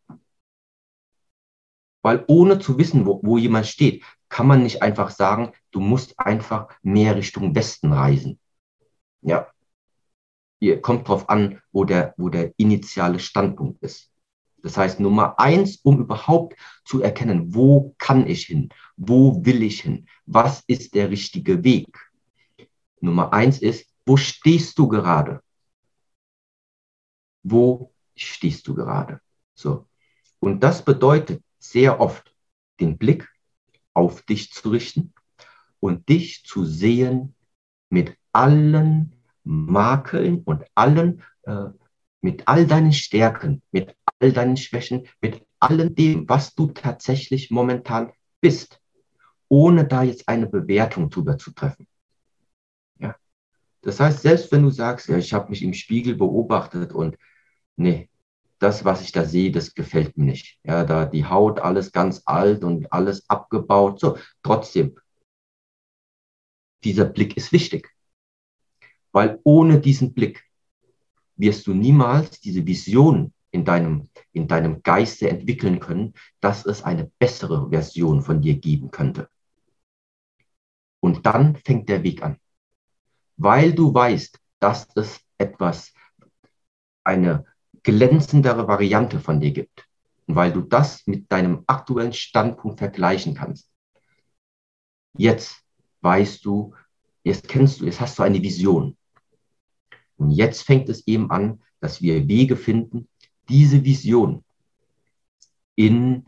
Weil ohne zu wissen, wo, wo jemand steht, kann man nicht einfach sagen, du musst einfach mehr Richtung Westen reisen. Ja. Ihr kommt drauf an, wo der, wo der initiale Standpunkt ist. Das heißt, Nummer eins, um überhaupt zu erkennen, wo kann ich hin? Wo will ich hin? Was ist der richtige Weg? Nummer eins ist, wo stehst du gerade? Wo stehst du gerade? So. Und das bedeutet sehr oft den Blick auf dich zu richten und dich zu sehen mit allen Makeln und allen, äh, mit all deinen Stärken, mit all deinen Schwächen, mit allem dem, was du tatsächlich momentan bist, ohne da jetzt eine Bewertung drüber zu treffen. Ja. Das heißt, selbst wenn du sagst, ja, ich habe mich im Spiegel beobachtet und nee, das, was ich da sehe, das gefällt mir nicht. Ja, da die Haut, alles ganz alt und alles abgebaut. So, trotzdem, dieser Blick ist wichtig. Weil ohne diesen Blick wirst du niemals diese Vision in deinem, in deinem Geiste entwickeln können, dass es eine bessere Version von dir geben könnte. Und dann fängt der Weg an. Weil du weißt, dass es etwas, eine glänzendere Variante von dir gibt. Und weil du das mit deinem aktuellen Standpunkt vergleichen kannst. Jetzt weißt du, jetzt kennst du, jetzt hast du eine Vision. Und jetzt fängt es eben an, dass wir Wege finden, diese Vision in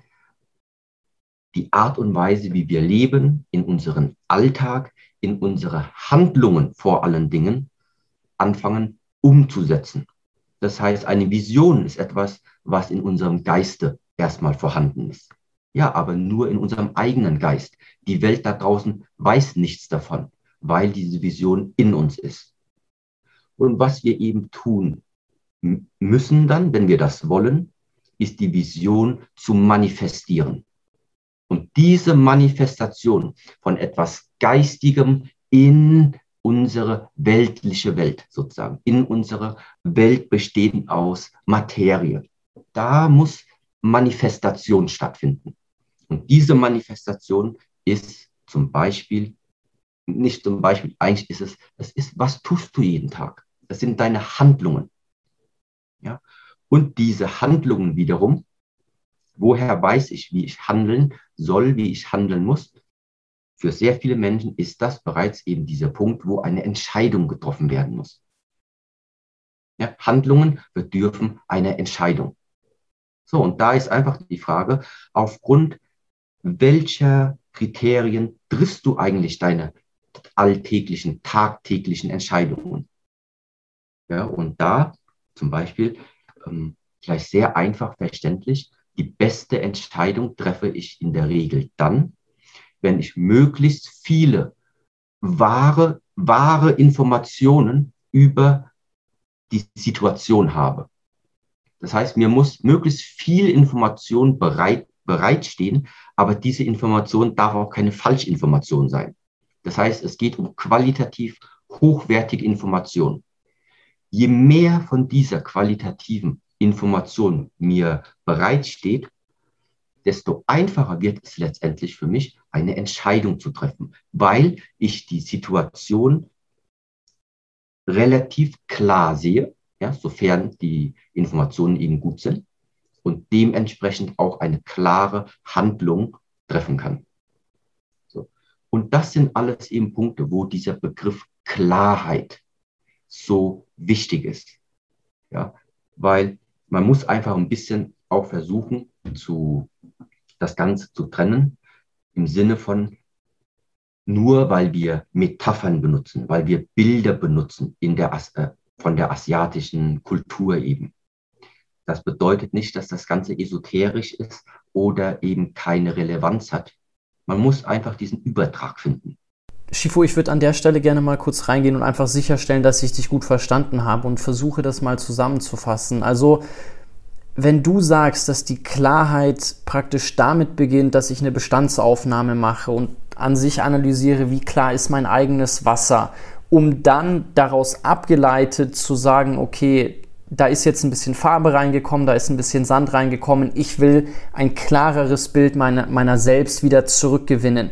die Art und Weise, wie wir leben, in unseren Alltag, in unsere Handlungen vor allen Dingen anfangen umzusetzen. Das heißt, eine Vision ist etwas, was in unserem Geiste erstmal vorhanden ist. Ja, aber nur in unserem eigenen Geist. Die Welt da draußen weiß nichts davon, weil diese Vision in uns ist. Und was wir eben tun müssen dann, wenn wir das wollen, ist die Vision zu manifestieren. Und diese Manifestation von etwas Geistigem in unsere weltliche Welt sozusagen, in unsere Welt bestehend aus Materie. Da muss Manifestation stattfinden. Und diese Manifestation ist zum Beispiel, nicht zum Beispiel, eigentlich ist es, das ist, was tust du jeden Tag? Das sind deine Handlungen. Ja? Und diese Handlungen wiederum, woher weiß ich, wie ich handeln soll, wie ich handeln muss? Für sehr viele Menschen ist das bereits eben dieser Punkt, wo eine Entscheidung getroffen werden muss. Ja, Handlungen bedürfen einer Entscheidung. So, und da ist einfach die Frage, aufgrund welcher Kriterien triffst du eigentlich deine alltäglichen, tagtäglichen Entscheidungen? Ja, und da zum Beispiel ähm, gleich sehr einfach verständlich, die beste Entscheidung treffe ich in der Regel dann, wenn ich möglichst viele wahre, wahre Informationen über die Situation habe. Das heißt, mir muss möglichst viel Information bereit, bereitstehen, aber diese Information darf auch keine Falschinformation sein. Das heißt, es geht um qualitativ hochwertige Information. Je mehr von dieser qualitativen Information mir bereitsteht, desto einfacher wird es letztendlich für mich, eine Entscheidung zu treffen, weil ich die Situation relativ klar sehe, ja, sofern die Informationen eben gut sind und dementsprechend auch eine klare Handlung treffen kann. So. Und das sind alles eben Punkte, wo dieser Begriff Klarheit so wichtig ist. Ja, weil man muss einfach ein bisschen auch versuchen, zu, das Ganze zu trennen im Sinne von, nur weil wir Metaphern benutzen, weil wir Bilder benutzen in der, äh, von der asiatischen Kultur eben. Das bedeutet nicht, dass das Ganze esoterisch ist oder eben keine Relevanz hat. Man muss einfach diesen Übertrag finden. Shifo, ich würde an der Stelle gerne mal kurz reingehen und einfach sicherstellen, dass ich dich gut verstanden habe und versuche das mal zusammenzufassen. Also, wenn du sagst, dass die Klarheit praktisch damit beginnt, dass ich eine Bestandsaufnahme mache und an sich analysiere, wie klar ist mein eigenes Wasser, um dann daraus abgeleitet zu sagen, okay, da ist jetzt ein bisschen Farbe reingekommen, da ist ein bisschen Sand reingekommen, ich will ein klareres Bild meiner, meiner selbst wieder zurückgewinnen.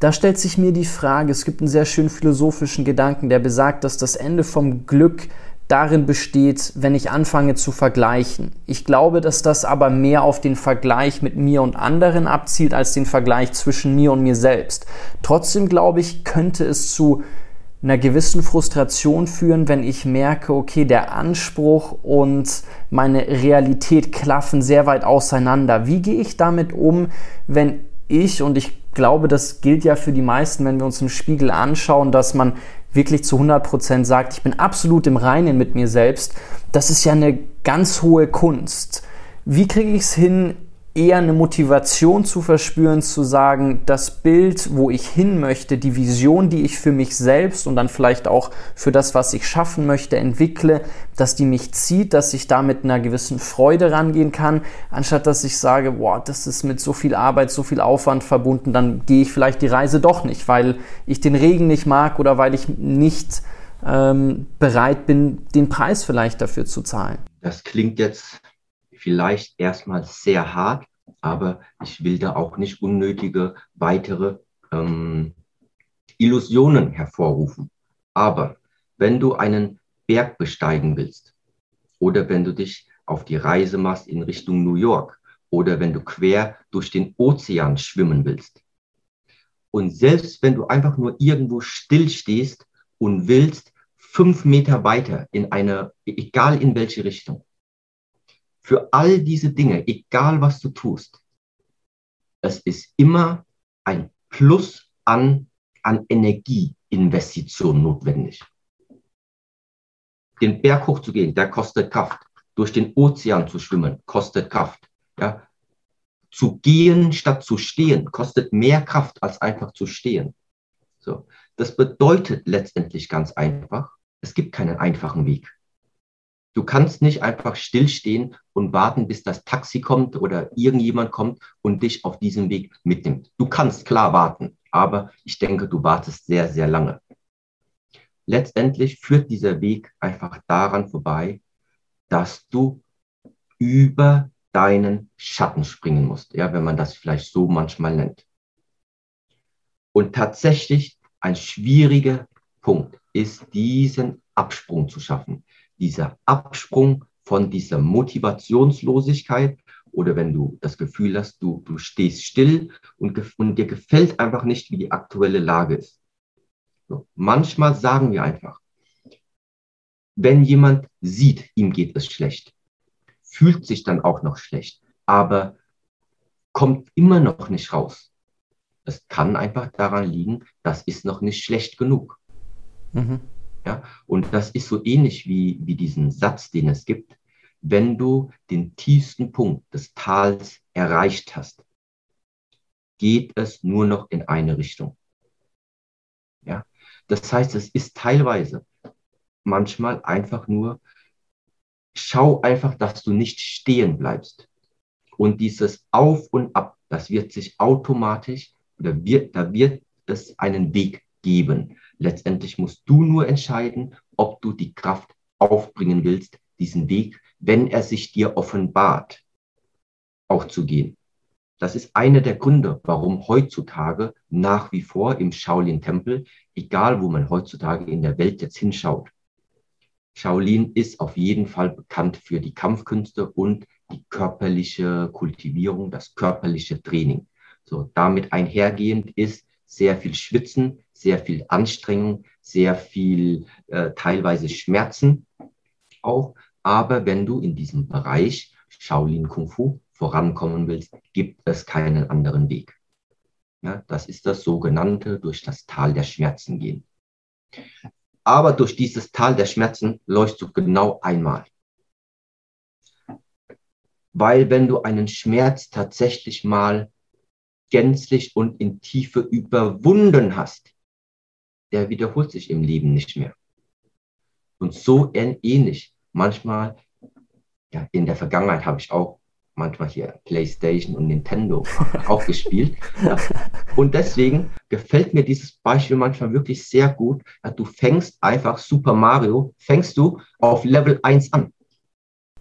Da stellt sich mir die Frage, es gibt einen sehr schönen philosophischen Gedanken, der besagt, dass das Ende vom Glück darin besteht, wenn ich anfange zu vergleichen. Ich glaube, dass das aber mehr auf den Vergleich mit mir und anderen abzielt, als den Vergleich zwischen mir und mir selbst. Trotzdem glaube ich, könnte es zu einer gewissen Frustration führen, wenn ich merke, okay, der Anspruch und meine Realität klaffen sehr weit auseinander. Wie gehe ich damit um, wenn ich, und ich glaube, das gilt ja für die meisten, wenn wir uns im Spiegel anschauen, dass man wirklich zu 100% sagt, ich bin absolut im Reinen mit mir selbst, das ist ja eine ganz hohe Kunst. Wie kriege ich es hin, eher eine Motivation zu verspüren, zu sagen, das Bild, wo ich hin möchte, die Vision, die ich für mich selbst und dann vielleicht auch für das, was ich schaffen möchte, entwickle, dass die mich zieht, dass ich da mit einer gewissen Freude rangehen kann, anstatt dass ich sage, boah, das ist mit so viel Arbeit, so viel Aufwand verbunden, dann gehe ich vielleicht die Reise doch nicht, weil ich den Regen nicht mag oder weil ich nicht ähm, bereit bin, den Preis vielleicht dafür zu zahlen. Das klingt jetzt vielleicht erstmal sehr hart, aber ich will da auch nicht unnötige weitere ähm, Illusionen hervorrufen. Aber wenn du einen Berg besteigen willst oder wenn du dich auf die Reise machst in Richtung New York oder wenn du quer durch den Ozean schwimmen willst. Und selbst wenn du einfach nur irgendwo stillstehst und willst fünf Meter weiter in eine, egal in welche Richtung, für all diese Dinge, egal was du tust, es ist immer ein Plus an, an Energieinvestition notwendig. Den Berg hochzugehen, der kostet Kraft. Durch den Ozean zu schwimmen, kostet Kraft. Ja? Zu gehen statt zu stehen, kostet mehr Kraft als einfach zu stehen. So. Das bedeutet letztendlich ganz einfach, es gibt keinen einfachen Weg. Du kannst nicht einfach stillstehen und warten, bis das Taxi kommt oder irgendjemand kommt und dich auf diesem Weg mitnimmt. Du kannst klar warten, aber ich denke, du wartest sehr, sehr lange. Letztendlich führt dieser Weg einfach daran vorbei, dass du über deinen Schatten springen musst, ja, wenn man das vielleicht so manchmal nennt. Und tatsächlich ein schwieriger Punkt ist, diesen Absprung zu schaffen dieser Absprung von dieser Motivationslosigkeit oder wenn du das Gefühl hast, du, du stehst still und, und dir gefällt einfach nicht, wie die aktuelle Lage ist. So, manchmal sagen wir einfach, wenn jemand sieht, ihm geht es schlecht, fühlt sich dann auch noch schlecht, aber kommt immer noch nicht raus. Es kann einfach daran liegen, das ist noch nicht schlecht genug. Mhm. Ja, und das ist so ähnlich wie, wie diesen Satz, den es gibt, wenn du den tiefsten Punkt des Tals erreicht hast, geht es nur noch in eine Richtung. Ja, das heißt, es ist teilweise manchmal einfach nur, schau einfach, dass du nicht stehen bleibst. Und dieses Auf und Ab, das wird sich automatisch, oder wird, da wird es einen Weg geben. Letztendlich musst du nur entscheiden, ob du die Kraft aufbringen willst, diesen Weg, wenn er sich dir offenbart, auch zu gehen. Das ist einer der Gründe, warum heutzutage nach wie vor im Shaolin-Tempel, egal wo man heutzutage in der Welt jetzt hinschaut, Shaolin ist auf jeden Fall bekannt für die Kampfkünste und die körperliche Kultivierung, das körperliche Training. So, damit einhergehend ist sehr viel Schwitzen, sehr viel Anstrengung, sehr viel äh, teilweise Schmerzen auch. Aber wenn du in diesem Bereich Shaolin Kung Fu vorankommen willst, gibt es keinen anderen Weg. Ja, das ist das sogenannte durch das Tal der Schmerzen gehen. Aber durch dieses Tal der Schmerzen läufst du genau einmal. Weil wenn du einen Schmerz tatsächlich mal gänzlich und in Tiefe überwunden hast, der wiederholt sich im Leben nicht mehr. Und so ähnlich, manchmal, ja, in der Vergangenheit habe ich auch manchmal hier PlayStation und Nintendo auch gespielt. Ja. Und deswegen gefällt mir dieses Beispiel manchmal wirklich sehr gut. Ja, du fängst einfach Super Mario, fängst du auf Level 1 an.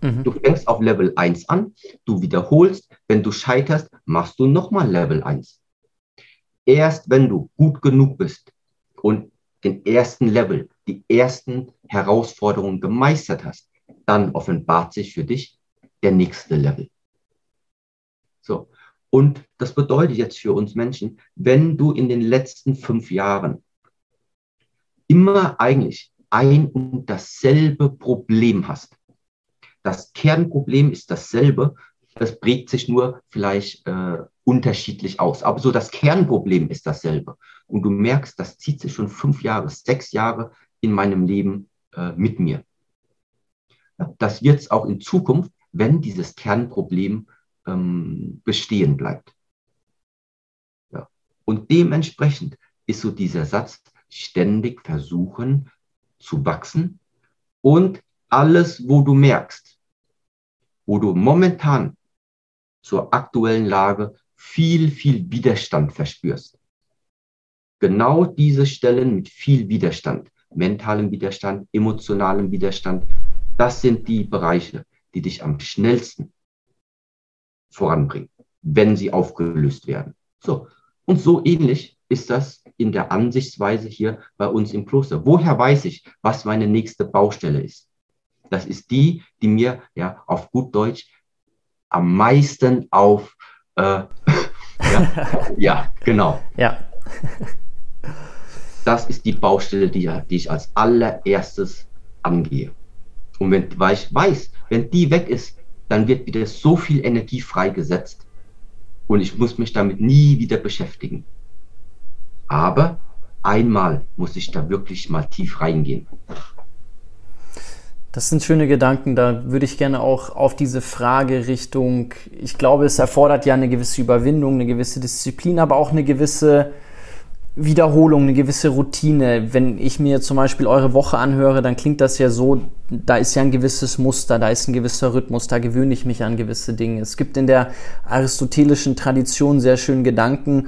Mhm. Du fängst auf Level 1 an, du wiederholst, wenn du scheiterst, machst du nochmal Level 1. Erst wenn du gut genug bist und den ersten Level, die ersten Herausforderungen gemeistert hast, dann offenbart sich für dich der nächste Level. So. Und das bedeutet jetzt für uns Menschen, wenn du in den letzten fünf Jahren immer eigentlich ein und dasselbe Problem hast, das Kernproblem ist dasselbe, das prägt sich nur vielleicht äh, unterschiedlich aus. Aber so das Kernproblem ist dasselbe. Und du merkst, das zieht sich schon fünf Jahre, sechs Jahre in meinem Leben äh, mit mir. Das wird es auch in Zukunft, wenn dieses Kernproblem ähm, bestehen bleibt. Ja. Und dementsprechend ist so dieser Satz, ständig versuchen zu wachsen und alles, wo du merkst, wo du momentan zur aktuellen Lage viel, viel Widerstand verspürst. Genau diese Stellen mit viel Widerstand, mentalem Widerstand, emotionalem Widerstand, das sind die Bereiche, die dich am schnellsten voranbringen, wenn sie aufgelöst werden. So. Und so ähnlich ist das in der Ansichtsweise hier bei uns im Kloster. Woher weiß ich, was meine nächste Baustelle ist? Das ist die, die mir ja auf gut Deutsch am meisten auf äh, ja, ja, genau. Ja. das ist die Baustelle, die, die ich als allererstes angehe. Und wenn, weil ich weiß, wenn die weg ist, dann wird wieder so viel Energie freigesetzt und ich muss mich damit nie wieder beschäftigen. Aber einmal muss ich da wirklich mal tief reingehen. Das sind schöne Gedanken. Da würde ich gerne auch auf diese Frage Richtung, ich glaube, es erfordert ja eine gewisse Überwindung, eine gewisse Disziplin, aber auch eine gewisse Wiederholung, eine gewisse Routine. Wenn ich mir zum Beispiel eure Woche anhöre, dann klingt das ja so, da ist ja ein gewisses Muster, da ist ein gewisser Rhythmus, da gewöhne ich mich an gewisse Dinge. Es gibt in der aristotelischen Tradition sehr schönen Gedanken,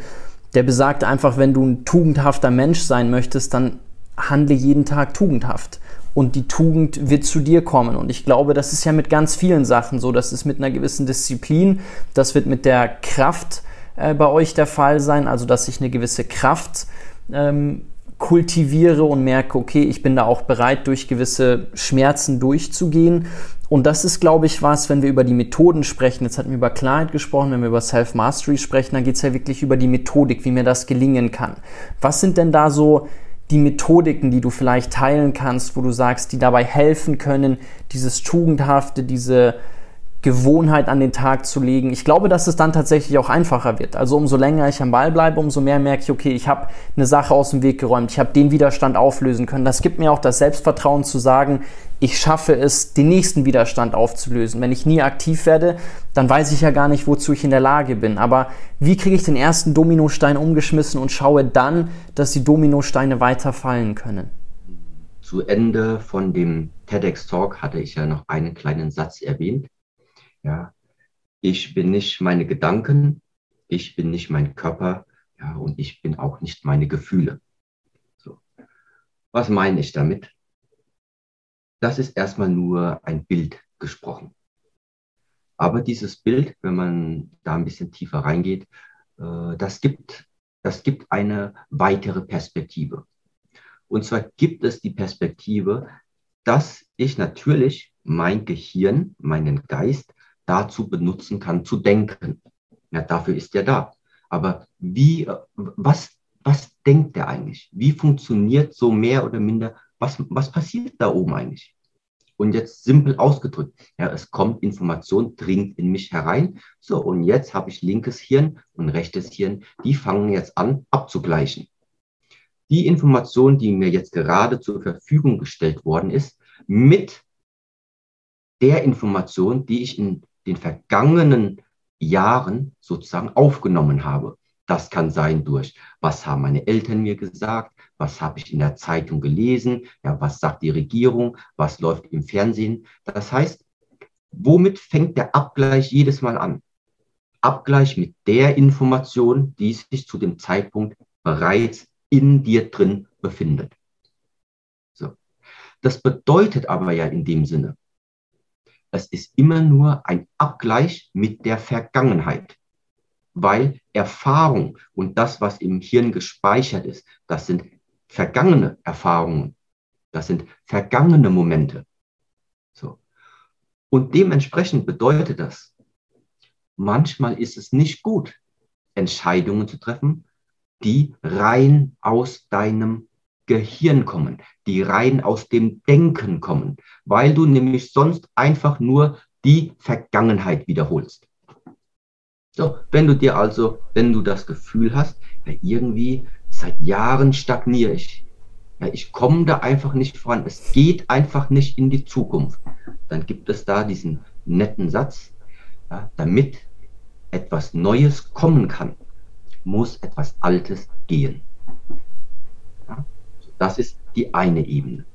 der besagt einfach, wenn du ein tugendhafter Mensch sein möchtest, dann handle jeden Tag tugendhaft. Und die Tugend wird zu dir kommen. Und ich glaube, das ist ja mit ganz vielen Sachen so. Das ist mit einer gewissen Disziplin, das wird mit der Kraft äh, bei euch der Fall sein, also dass ich eine gewisse Kraft ähm, kultiviere und merke, okay, ich bin da auch bereit, durch gewisse Schmerzen durchzugehen. Und das ist, glaube ich, was, wenn wir über die Methoden sprechen. Jetzt hatten wir über Klarheit gesprochen, wenn wir über Self-Mastery sprechen, dann geht es ja wirklich über die Methodik, wie mir das gelingen kann. Was sind denn da so die Methodiken, die du vielleicht teilen kannst, wo du sagst, die dabei helfen können, dieses Tugendhafte, diese Gewohnheit an den Tag zu legen. Ich glaube, dass es dann tatsächlich auch einfacher wird. Also umso länger ich am Ball bleibe, umso mehr merke ich, okay, ich habe eine Sache aus dem Weg geräumt, ich habe den Widerstand auflösen können. Das gibt mir auch das Selbstvertrauen zu sagen, ich schaffe es, den nächsten Widerstand aufzulösen. Wenn ich nie aktiv werde, dann weiß ich ja gar nicht, wozu ich in der Lage bin. Aber wie kriege ich den ersten Dominostein umgeschmissen und schaue dann, dass die Dominosteine weiter fallen können? Zu Ende von dem TEDx Talk hatte ich ja noch einen kleinen Satz erwähnt ja, ich bin nicht meine Gedanken, ich bin nicht mein Körper, ja, und ich bin auch nicht meine Gefühle. So. Was meine ich damit? Das ist erstmal nur ein Bild gesprochen. Aber dieses Bild, wenn man da ein bisschen tiefer reingeht, äh, das gibt, das gibt eine weitere Perspektive. Und zwar gibt es die Perspektive, dass ich natürlich mein Gehirn, meinen Geist dazu benutzen kann, zu denken. Ja, dafür ist er da. Aber wie, was, was denkt er eigentlich? Wie funktioniert so mehr oder minder, was, was passiert da oben eigentlich? Und jetzt simpel ausgedrückt, ja, es kommt Information, dringt in mich herein. So, und jetzt habe ich linkes Hirn und rechtes Hirn, die fangen jetzt an abzugleichen. Die Information, die mir jetzt gerade zur Verfügung gestellt worden ist, mit der Information, die ich in den vergangenen Jahren sozusagen aufgenommen habe. Das kann sein durch, was haben meine Eltern mir gesagt, was habe ich in der Zeitung gelesen, ja, was sagt die Regierung, was läuft im Fernsehen. Das heißt, womit fängt der Abgleich jedes Mal an? Abgleich mit der Information, die sich zu dem Zeitpunkt bereits in dir drin befindet. So. Das bedeutet aber ja in dem Sinne, es ist immer nur ein Abgleich mit der Vergangenheit, weil Erfahrung und das, was im Hirn gespeichert ist, das sind vergangene Erfahrungen, das sind vergangene Momente. So. Und dementsprechend bedeutet das, manchmal ist es nicht gut, Entscheidungen zu treffen, die rein aus deinem Gehirn kommen, die rein aus dem Denken kommen, weil du nämlich sonst einfach nur die Vergangenheit wiederholst. So, wenn du dir also, wenn du das Gefühl hast, ja, irgendwie seit Jahren stagniere ich, ja, ich komme da einfach nicht voran, es geht einfach nicht in die Zukunft, dann gibt es da diesen netten Satz, ja, damit etwas Neues kommen kann, muss etwas Altes gehen. Das ist die eine Ebene.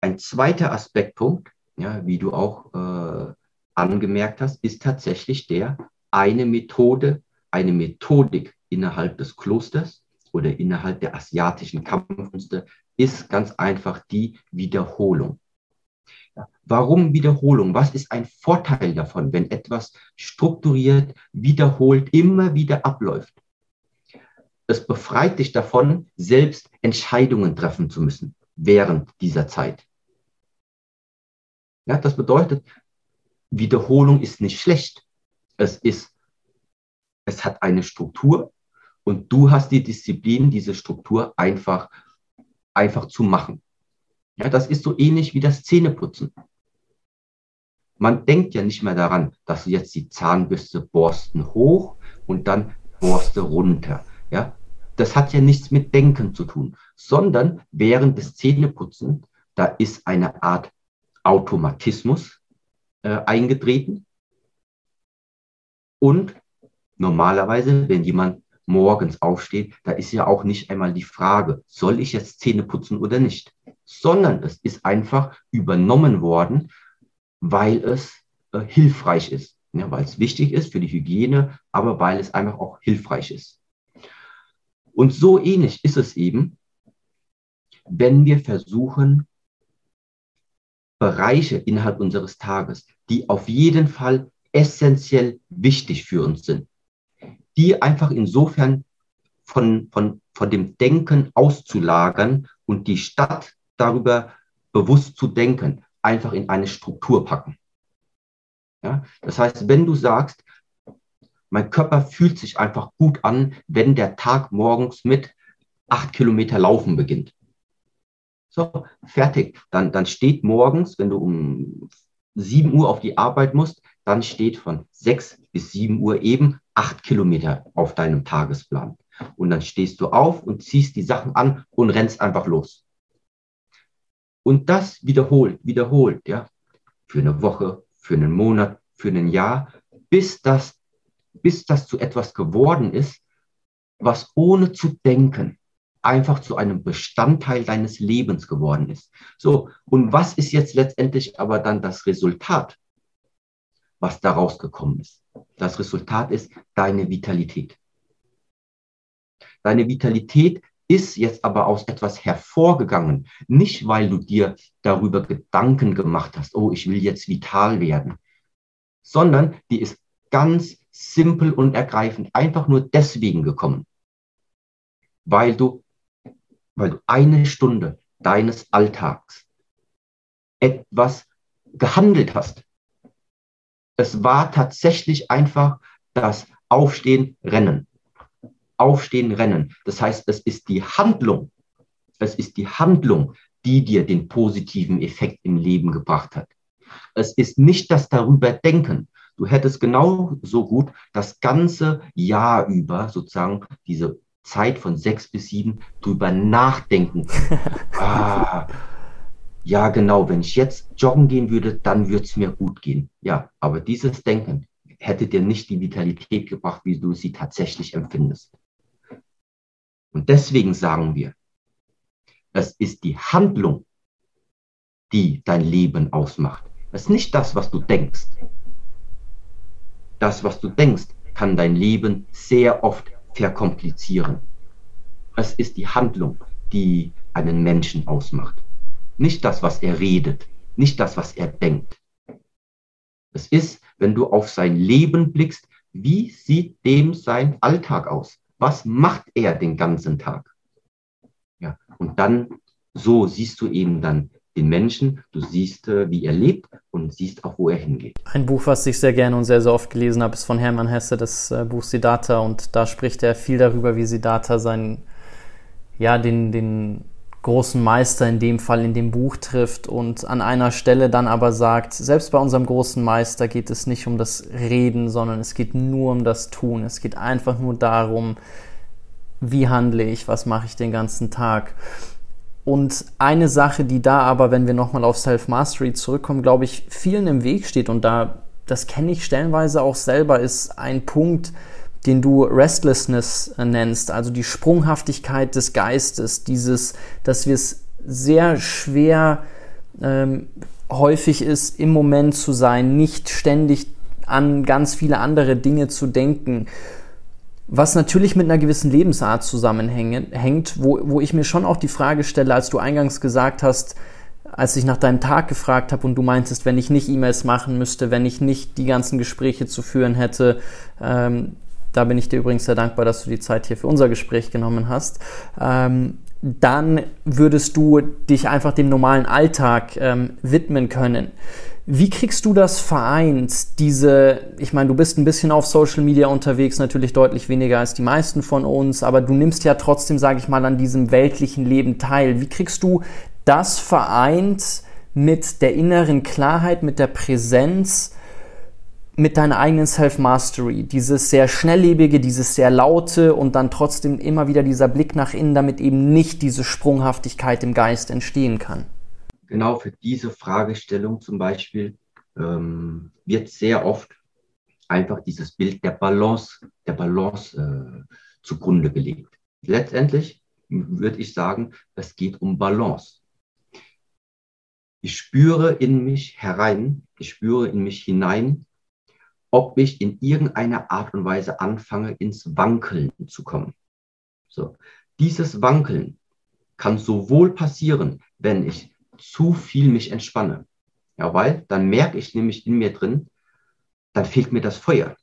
Ein zweiter Aspektpunkt, ja, wie du auch äh, angemerkt hast, ist tatsächlich der, eine Methode, eine Methodik innerhalb des Klosters oder innerhalb der asiatischen Kampfkünste ist ganz einfach die Wiederholung. Ja, warum Wiederholung? Was ist ein Vorteil davon, wenn etwas strukturiert, wiederholt, immer wieder abläuft? Es befreit dich davon, selbst Entscheidungen treffen zu müssen während dieser Zeit. Ja, das bedeutet, Wiederholung ist nicht schlecht. Es ist, es hat eine Struktur und du hast die Disziplin, diese Struktur einfach, einfach zu machen. Ja, das ist so ähnlich wie das Zähneputzen. Man denkt ja nicht mehr daran, dass du jetzt die Zahnbürste borsten hoch und dann borste runter. Ja, das hat ja nichts mit Denken zu tun, sondern während des Zähneputzen, da ist eine Art Automatismus äh, eingetreten. Und normalerweise, wenn jemand morgens aufsteht, da ist ja auch nicht einmal die Frage, soll ich jetzt Zähne putzen oder nicht, sondern es ist einfach übernommen worden, weil es äh, hilfreich ist, ja, weil es wichtig ist für die Hygiene, aber weil es einfach auch hilfreich ist. Und so ähnlich ist es eben, wenn wir versuchen, Bereiche innerhalb unseres Tages, die auf jeden Fall essentiell wichtig für uns sind, die einfach insofern von, von, von dem Denken auszulagern und die Stadt darüber bewusst zu denken, einfach in eine Struktur packen. Ja? Das heißt, wenn du sagst, mein Körper fühlt sich einfach gut an, wenn der Tag morgens mit acht Kilometer Laufen beginnt. So, fertig. Dann, dann steht morgens, wenn du um 7 Uhr auf die Arbeit musst, dann steht von 6 bis 7 Uhr eben 8 Kilometer auf deinem Tagesplan. Und dann stehst du auf und ziehst die Sachen an und rennst einfach los. Und das wiederholt, wiederholt, ja, für eine Woche, für einen Monat, für ein Jahr, bis das, bis das zu etwas geworden ist, was ohne zu denken einfach zu einem Bestandteil deines Lebens geworden ist. So, und was ist jetzt letztendlich aber dann das Resultat, was daraus gekommen ist? Das Resultat ist deine Vitalität. Deine Vitalität ist jetzt aber aus etwas hervorgegangen, nicht weil du dir darüber Gedanken gemacht hast, oh, ich will jetzt vital werden, sondern die ist ganz simpel und ergreifend einfach nur deswegen gekommen, weil du weil du eine Stunde deines Alltags etwas gehandelt hast. Es war tatsächlich einfach das Aufstehen, Rennen. Aufstehen, Rennen. Das heißt, es ist die Handlung, es ist die Handlung, die dir den positiven Effekt im Leben gebracht hat. Es ist nicht das darüber denken. Du hättest genauso gut das ganze Jahr über sozusagen diese Zeit von sechs bis sieben drüber nachdenken. ah, ja, genau, wenn ich jetzt joggen gehen würde, dann würde es mir gut gehen. Ja, aber dieses Denken hätte dir nicht die Vitalität gebracht, wie du sie tatsächlich empfindest. Und deswegen sagen wir, es ist die Handlung, die dein Leben ausmacht. Es ist nicht das, was du denkst. Das, was du denkst, kann dein Leben sehr oft verkomplizieren. Es ist die Handlung, die einen Menschen ausmacht. Nicht das, was er redet, nicht das, was er denkt. Es ist, wenn du auf sein Leben blickst, wie sieht dem sein Alltag aus? Was macht er den ganzen Tag? Ja, und dann, so siehst du eben dann den Menschen, du siehst, äh, wie er lebt und siehst auch, wo er hingeht. Ein Buch, was ich sehr gerne und sehr, sehr oft gelesen habe, ist von Hermann Hesse, das äh, Buch Siddhartha. Und da spricht er viel darüber, wie Siddhartha seinen, ja, den, den großen Meister in dem Fall in dem Buch trifft und an einer Stelle dann aber sagt, selbst bei unserem großen Meister geht es nicht um das Reden, sondern es geht nur um das Tun. Es geht einfach nur darum, wie handle ich, was mache ich den ganzen Tag. Und eine Sache, die da aber, wenn wir nochmal auf Self-Mastery zurückkommen, glaube ich, vielen im Weg steht und da, das kenne ich stellenweise auch selber, ist ein Punkt, den du Restlessness nennst, also die Sprunghaftigkeit des Geistes, dieses, dass wir es sehr schwer ähm, häufig ist, im Moment zu sein, nicht ständig an ganz viele andere Dinge zu denken was natürlich mit einer gewissen Lebensart zusammenhängt, wo, wo ich mir schon auch die Frage stelle, als du eingangs gesagt hast, als ich nach deinem Tag gefragt habe und du meintest, wenn ich nicht E-Mails machen müsste, wenn ich nicht die ganzen Gespräche zu führen hätte, ähm, da bin ich dir übrigens sehr dankbar, dass du die Zeit hier für unser Gespräch genommen hast, ähm, dann würdest du dich einfach dem normalen Alltag ähm, widmen können. Wie kriegst du das vereint, diese, ich meine, du bist ein bisschen auf Social Media unterwegs, natürlich deutlich weniger als die meisten von uns, aber du nimmst ja trotzdem, sage ich mal, an diesem weltlichen Leben teil. Wie kriegst du das vereint mit der inneren Klarheit, mit der Präsenz, mit deiner eigenen Self-Mastery? Dieses sehr schnelllebige, dieses sehr laute und dann trotzdem immer wieder dieser Blick nach innen, damit eben nicht diese Sprunghaftigkeit im Geist entstehen kann genau für diese Fragestellung zum Beispiel ähm, wird sehr oft einfach dieses Bild der Balance, der Balance äh, zugrunde gelegt. Letztendlich würde ich sagen, es geht um Balance. Ich spüre in mich herein, ich spüre in mich hinein, ob ich in irgendeiner Art und Weise anfange, ins Wankeln zu kommen. So. Dieses Wankeln kann sowohl passieren, wenn ich zu viel mich entspanne. Ja, weil dann merke ich nämlich in mir drin, dann fehlt mir das Feuer.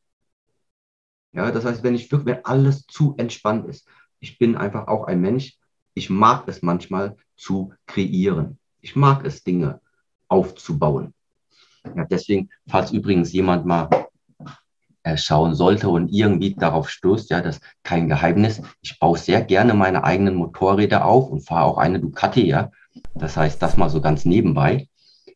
Ja, das heißt, wenn ich wirklich, wenn alles zu entspannt ist, ich bin einfach auch ein Mensch, ich mag es manchmal zu kreieren. Ich mag es, Dinge aufzubauen. Ja, deswegen, falls übrigens jemand mal äh, schauen sollte und irgendwie darauf stoßt, ja, das ist kein Geheimnis. Ich baue sehr gerne meine eigenen Motorräder auf und fahre auch eine Ducati, ja. Das heißt, das mal so ganz nebenbei.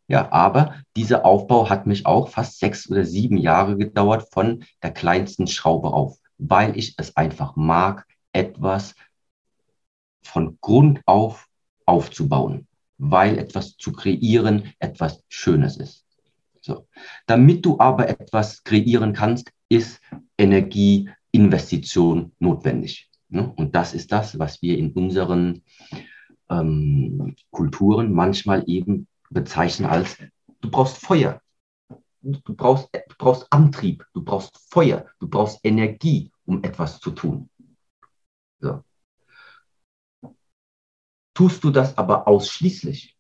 Ja, aber dieser Aufbau hat mich auch fast sechs oder sieben Jahre gedauert von der kleinsten Schraube auf, weil ich es einfach mag, etwas von Grund auf aufzubauen, weil etwas zu kreieren etwas Schönes ist. So. Damit du aber etwas kreieren kannst, ist Energieinvestition notwendig. Ne? Und das ist das, was wir in unseren ähm, Kulturen manchmal eben bezeichnen als, du brauchst Feuer, du brauchst, du brauchst Antrieb, du brauchst Feuer, du brauchst Energie, um etwas zu tun. So. Tust du das aber ausschließlich,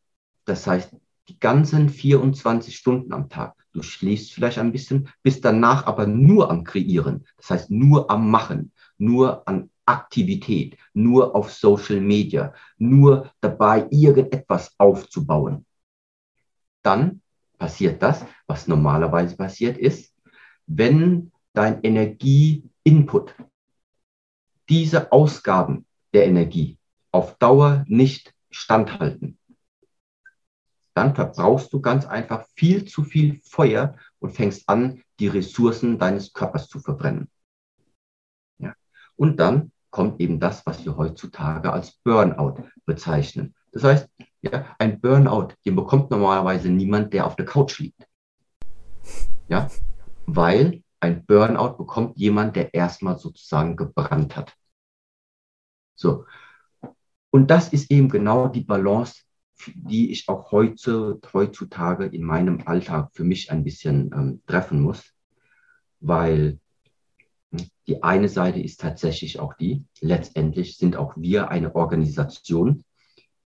das heißt die ganzen 24 Stunden am Tag, du schläfst vielleicht ein bisschen, bist danach aber nur am Kreieren, das heißt nur am Machen, nur an Aktivität, nur auf Social Media, nur dabei, irgendetwas aufzubauen, dann passiert das, was normalerweise passiert ist, wenn dein Energie-Input, diese Ausgaben der Energie auf Dauer nicht standhalten, dann verbrauchst du ganz einfach viel zu viel Feuer und fängst an, die Ressourcen deines Körpers zu verbrennen. Ja. Und dann kommt eben das, was wir heutzutage als Burnout bezeichnen. Das heißt, ja, ein Burnout, den bekommt normalerweise niemand, der auf der Couch liegt. Ja, weil ein Burnout bekommt jemand, der erstmal sozusagen gebrannt hat. So. Und das ist eben genau die Balance, die ich auch heute, heutzutage in meinem Alltag für mich ein bisschen ähm, treffen muss, weil die eine Seite ist tatsächlich auch die, letztendlich sind auch wir eine Organisation,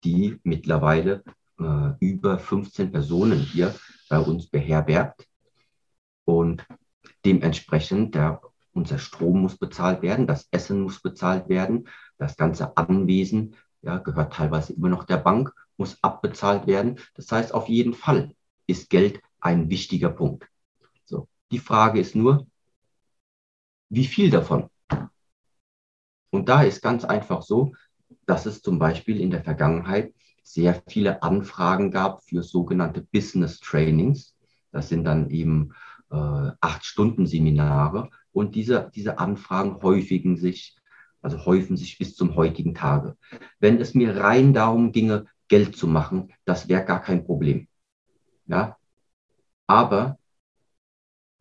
die mittlerweile äh, über 15 Personen hier bei uns beherbergt. Und dementsprechend, der, unser Strom muss bezahlt werden, das Essen muss bezahlt werden, das ganze Anwesen ja, gehört teilweise immer noch der Bank, muss abbezahlt werden. Das heißt, auf jeden Fall ist Geld ein wichtiger Punkt. So, die Frage ist nur, wie viel davon? Und da ist ganz einfach so, dass es zum Beispiel in der Vergangenheit sehr viele Anfragen gab für sogenannte Business Trainings. Das sind dann eben äh, acht Stunden Seminare und diese, diese Anfragen häufigen sich, also häufen sich bis zum heutigen Tage. Wenn es mir rein darum ginge, Geld zu machen, das wäre gar kein Problem. Ja, aber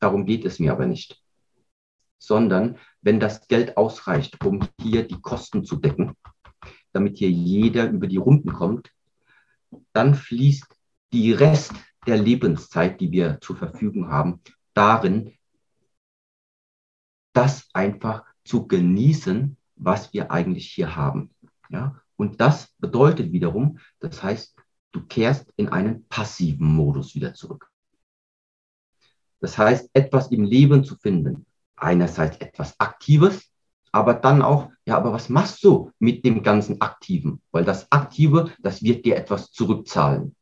darum geht es mir aber nicht. Sondern wenn das Geld ausreicht, um hier die Kosten zu decken, damit hier jeder über die Runden kommt, dann fließt die Rest der Lebenszeit, die wir zur Verfügung haben, darin, das einfach zu genießen, was wir eigentlich hier haben. Ja? Und das bedeutet wiederum, das heißt, du kehrst in einen passiven Modus wieder zurück. Das heißt, etwas im Leben zu finden, einerseits etwas Aktives, aber dann auch, ja, aber was machst du mit dem ganzen Aktiven? Weil das Aktive, das wird dir etwas zurückzahlen.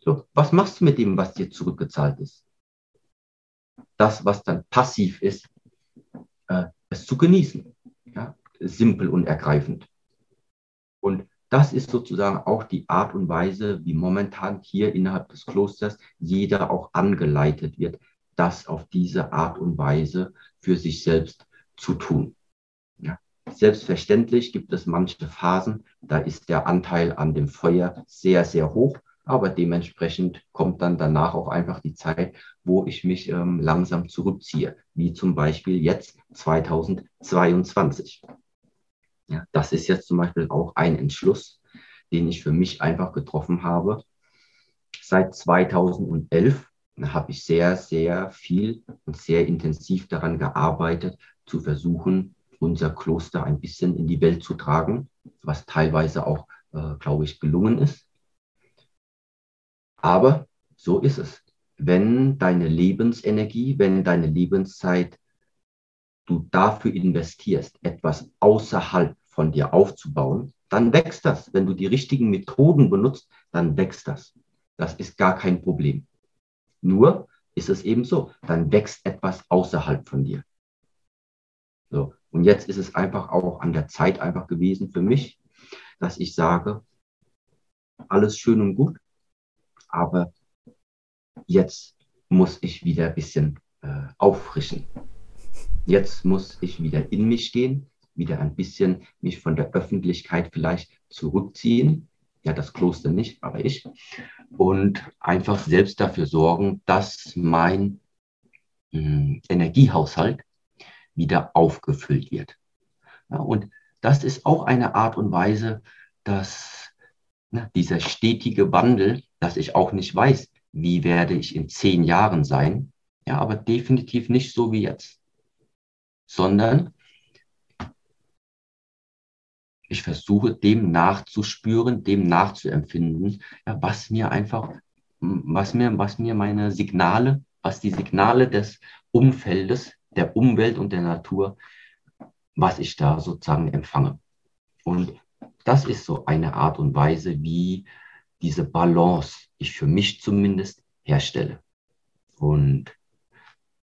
So, was machst du mit dem, was dir zurückgezahlt ist? Das, was dann passiv ist, äh, es zu genießen. Ja, simpel und ergreifend. Und das ist sozusagen auch die Art und Weise, wie momentan hier innerhalb des Klosters jeder auch angeleitet wird, das auf diese Art und Weise für sich selbst zu tun. Ja. Selbstverständlich gibt es manche Phasen, da ist der Anteil an dem Feuer sehr, sehr hoch, aber dementsprechend kommt dann danach auch einfach die Zeit, wo ich mich ähm, langsam zurückziehe, wie zum Beispiel jetzt 2022. Ja, das ist jetzt zum Beispiel auch ein Entschluss, den ich für mich einfach getroffen habe. Seit 2011 habe ich sehr, sehr viel und sehr intensiv daran gearbeitet, zu versuchen, unser Kloster ein bisschen in die Welt zu tragen, was teilweise auch, äh, glaube ich, gelungen ist. Aber so ist es. Wenn deine Lebensenergie, wenn deine Lebenszeit du dafür investierst, etwas außerhalb von dir aufzubauen, dann wächst das. Wenn du die richtigen Methoden benutzt, dann wächst das. Das ist gar kein Problem. Nur ist es eben so, dann wächst etwas außerhalb von dir. So. Und jetzt ist es einfach auch an der Zeit einfach gewesen für mich, dass ich sage, alles schön und gut, aber jetzt muss ich wieder ein bisschen äh, auffrischen. Jetzt muss ich wieder in mich gehen, wieder ein bisschen mich von der Öffentlichkeit vielleicht zurückziehen. Ja, das Kloster nicht, aber ich. Und einfach selbst dafür sorgen, dass mein mh, hm, Energiehaushalt wieder aufgefüllt wird. Ja, und das ist auch eine Art und Weise, dass ne, dieser stetige Wandel, dass ich auch nicht weiß, wie werde ich in zehn Jahren sein, ja, aber definitiv nicht so wie jetzt, sondern ich versuche dem nachzuspüren, dem nachzuempfinden, ja, was mir einfach, was mir, was mir meine Signale, was die Signale des Umfeldes, der Umwelt und der Natur, was ich da sozusagen empfange. Und das ist so eine Art und Weise, wie diese Balance ich für mich zumindest herstelle. Und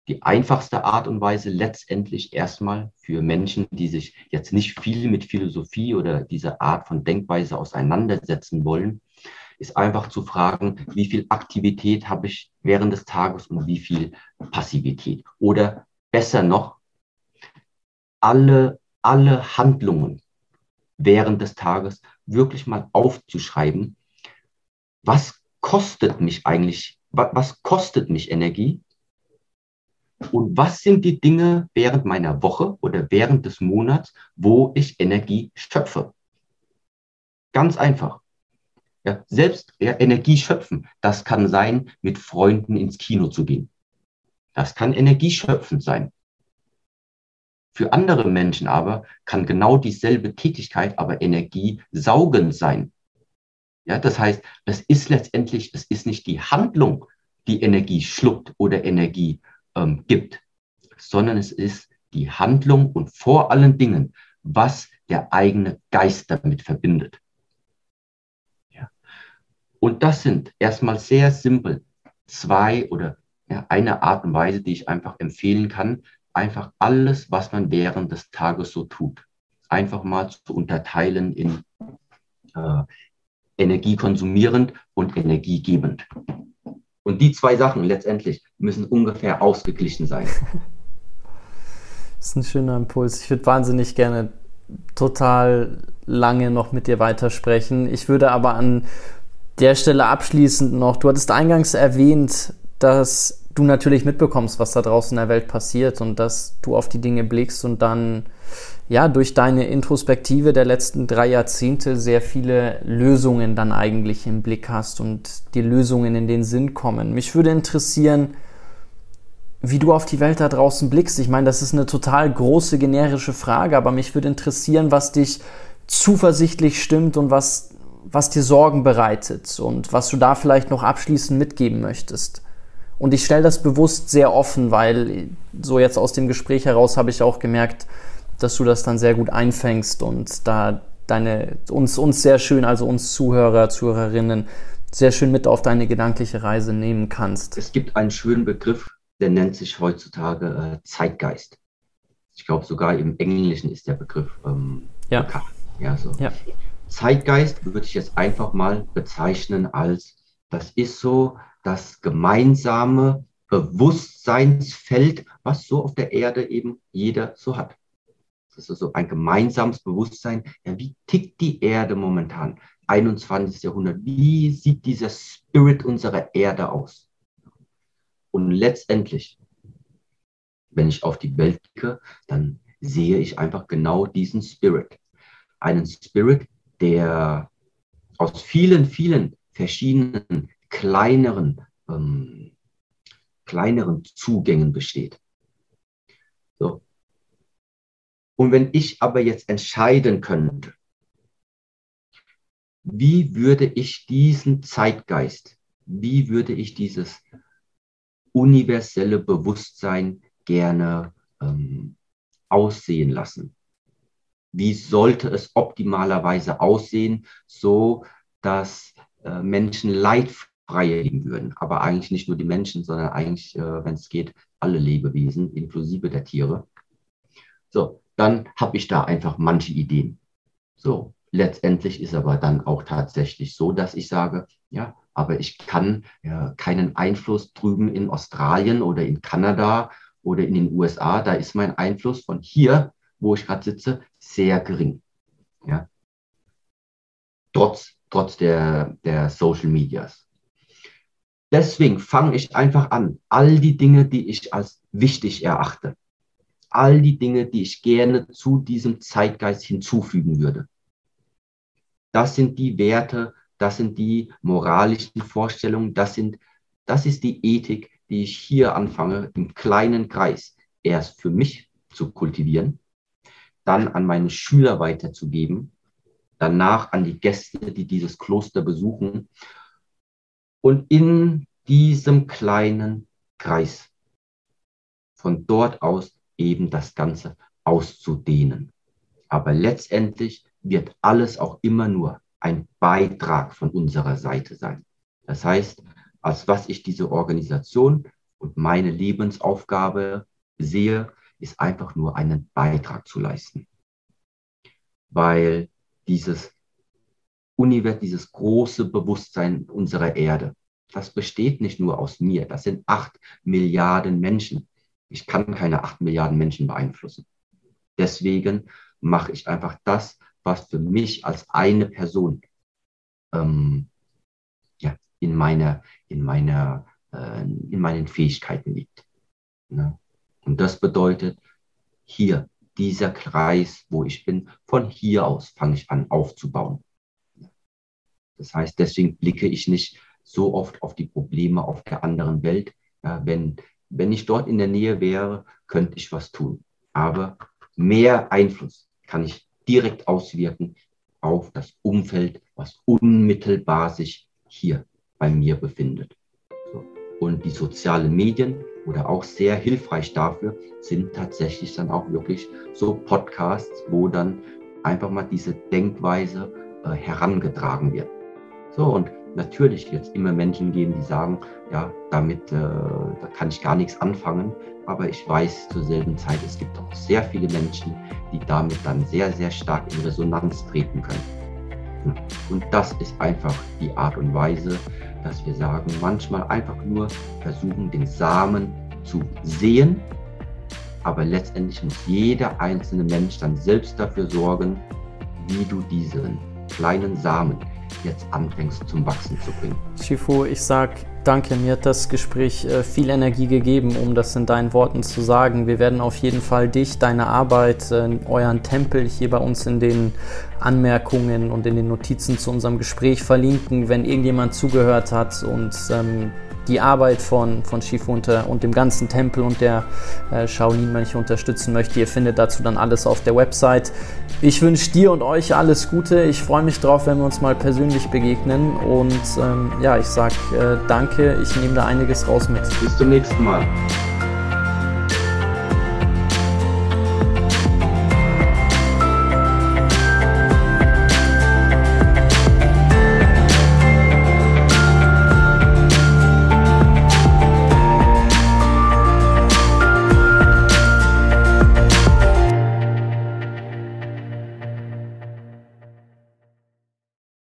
die einfachste Art und Weise letztendlich erstmal für Menschen, die sich jetzt nicht viel mit Philosophie oder dieser Art von Denkweise auseinandersetzen wollen, ist einfach zu fragen, wie viel Aktivität habe ich während des Tages und wie viel Passivität. Oder besser noch, alle, alle Handlungen während des Tages wirklich mal aufzuschreiben, was kostet mich eigentlich, was kostet mich Energie und was sind die Dinge während meiner Woche oder während des Monats, wo ich Energie schöpfe? Ganz einfach. Ja, selbst ja, Energie schöpfen, das kann sein, mit Freunden ins Kino zu gehen. Das kann energieschöpfend sein. Für andere Menschen aber kann genau dieselbe Tätigkeit aber energiesaugend sein. Ja, das heißt, es ist letztendlich, es ist nicht die Handlung, die Energie schluckt oder Energie ähm, gibt, sondern es ist die Handlung und vor allen Dingen, was der eigene Geist damit verbindet. Ja. Und das sind erstmal sehr simpel zwei oder ja, eine Art und Weise, die ich einfach empfehlen kann, einfach alles, was man während des Tages so tut, einfach mal zu unterteilen in äh, energiekonsumierend und energiegebend. Und die zwei Sachen letztendlich müssen ungefähr ausgeglichen sein. Das ist ein schöner Impuls. Ich würde wahnsinnig gerne total lange noch mit dir weitersprechen. Ich würde aber an der Stelle abschließend noch, du hattest eingangs erwähnt, dass du natürlich mitbekommst, was da draußen in der Welt passiert und dass du auf die Dinge blickst und dann ja durch deine Introspektive der letzten drei Jahrzehnte sehr viele Lösungen dann eigentlich im Blick hast und die Lösungen in den Sinn kommen. Mich würde interessieren, wie du auf die Welt da draußen blickst. Ich meine, das ist eine total große generische Frage, aber mich würde interessieren, was dich zuversichtlich stimmt und was, was dir Sorgen bereitet und was du da vielleicht noch abschließend mitgeben möchtest. Und ich stelle das bewusst sehr offen, weil so jetzt aus dem Gespräch heraus habe ich auch gemerkt, dass du das dann sehr gut einfängst und da deine uns uns sehr schön, also uns Zuhörer, Zuhörerinnen sehr schön mit auf deine gedankliche Reise nehmen kannst. Es gibt einen schönen Begriff, der nennt sich heutzutage äh, Zeitgeist. Ich glaube sogar im Englischen ist der Begriff ähm, ja. bekannt. Ja, so. ja. Zeitgeist würde ich jetzt einfach mal bezeichnen als, das ist so das gemeinsame Bewusstseinsfeld, was so auf der Erde eben jeder so hat. Das ist so ein gemeinsames Bewusstsein. Ja, wie tickt die Erde momentan? 21. Jahrhundert. Wie sieht dieser Spirit unserer Erde aus? Und letztendlich, wenn ich auf die Welt blicke, dann sehe ich einfach genau diesen Spirit. Einen Spirit, der aus vielen, vielen verschiedenen kleineren, ähm, kleineren Zugängen besteht. So. Und wenn ich aber jetzt entscheiden könnte, wie würde ich diesen Zeitgeist, wie würde ich dieses universelle Bewusstsein gerne ähm, aussehen lassen, wie sollte es optimalerweise aussehen, so dass äh, Menschen leidfrei leben würden. Aber eigentlich nicht nur die Menschen, sondern eigentlich, äh, wenn es geht, alle Lebewesen, inklusive der Tiere. So, dann habe ich da einfach manche Ideen. So, letztendlich ist aber dann auch tatsächlich so, dass ich sage, ja, aber ich kann äh, keinen Einfluss drüben in Australien oder in Kanada oder in den USA. Da ist mein Einfluss von hier, wo ich gerade sitze, sehr gering. Ja. Trotz, trotz der, der Social Medias. Deswegen fange ich einfach an, all die Dinge, die ich als wichtig erachte, all die Dinge, die ich gerne zu diesem Zeitgeist hinzufügen würde. Das sind die Werte, das sind die moralischen Vorstellungen, das sind, das ist die Ethik, die ich hier anfange, im kleinen Kreis erst für mich zu kultivieren, dann an meine Schüler weiterzugeben, danach an die Gäste, die dieses Kloster besuchen und in diesem kleinen Kreis von dort aus eben das Ganze auszudehnen. Aber letztendlich wird alles auch immer nur ein Beitrag von unserer Seite sein. Das heißt, als was ich diese Organisation und meine Lebensaufgabe sehe, ist einfach nur einen Beitrag zu leisten. Weil dieses Univers, dieses große Bewusstsein unserer Erde, das besteht nicht nur aus mir, das sind acht Milliarden Menschen. Ich kann keine acht Milliarden Menschen beeinflussen. Deswegen mache ich einfach das, was für mich als eine Person ähm, ja, in meiner, in meiner, äh, in meinen Fähigkeiten liegt. Ne? Und das bedeutet, hier, dieser Kreis, wo ich bin, von hier aus fange ich an aufzubauen. Das heißt, deswegen blicke ich nicht so oft auf die Probleme auf der anderen Welt. Ja, wenn, wenn ich dort in der Nähe wäre, könnte ich was tun. Aber mehr Einfluss kann ich direkt auswirken auf das Umfeld, was unmittelbar sich hier bei mir befindet. Und die sozialen Medien oder auch sehr hilfreich dafür sind tatsächlich dann auch wirklich so Podcasts, wo dann einfach mal diese Denkweise äh, herangetragen wird. So, und natürlich wird es immer Menschen geben, die sagen, ja, damit äh, da kann ich gar nichts anfangen. Aber ich weiß zur selben Zeit, es gibt auch sehr viele Menschen, die damit dann sehr, sehr stark in Resonanz treten können. Und das ist einfach die Art und Weise, dass wir sagen, manchmal einfach nur versuchen, den Samen zu sehen. Aber letztendlich muss jeder einzelne Mensch dann selbst dafür sorgen, wie du diesen kleinen Samen, jetzt anfängst zum Wachsen zu bringen. Shifu, ich sag danke. Mir hat das Gespräch äh, viel Energie gegeben, um das in deinen Worten zu sagen. Wir werden auf jeden Fall dich, deine Arbeit, äh, euren Tempel hier bei uns in den Anmerkungen und in den Notizen zu unserem Gespräch verlinken, wenn irgendjemand zugehört hat und ähm, die Arbeit von, von Shifunte und dem ganzen Tempel und der äh, Shaolin-Mönche unterstützen möchte. Ihr findet dazu dann alles auf der Website. Ich wünsche dir und euch alles Gute. Ich freue mich drauf, wenn wir uns mal persönlich begegnen. Und ähm, ja, ich sage äh, danke. Ich nehme da einiges raus mit. Bis zum nächsten Mal.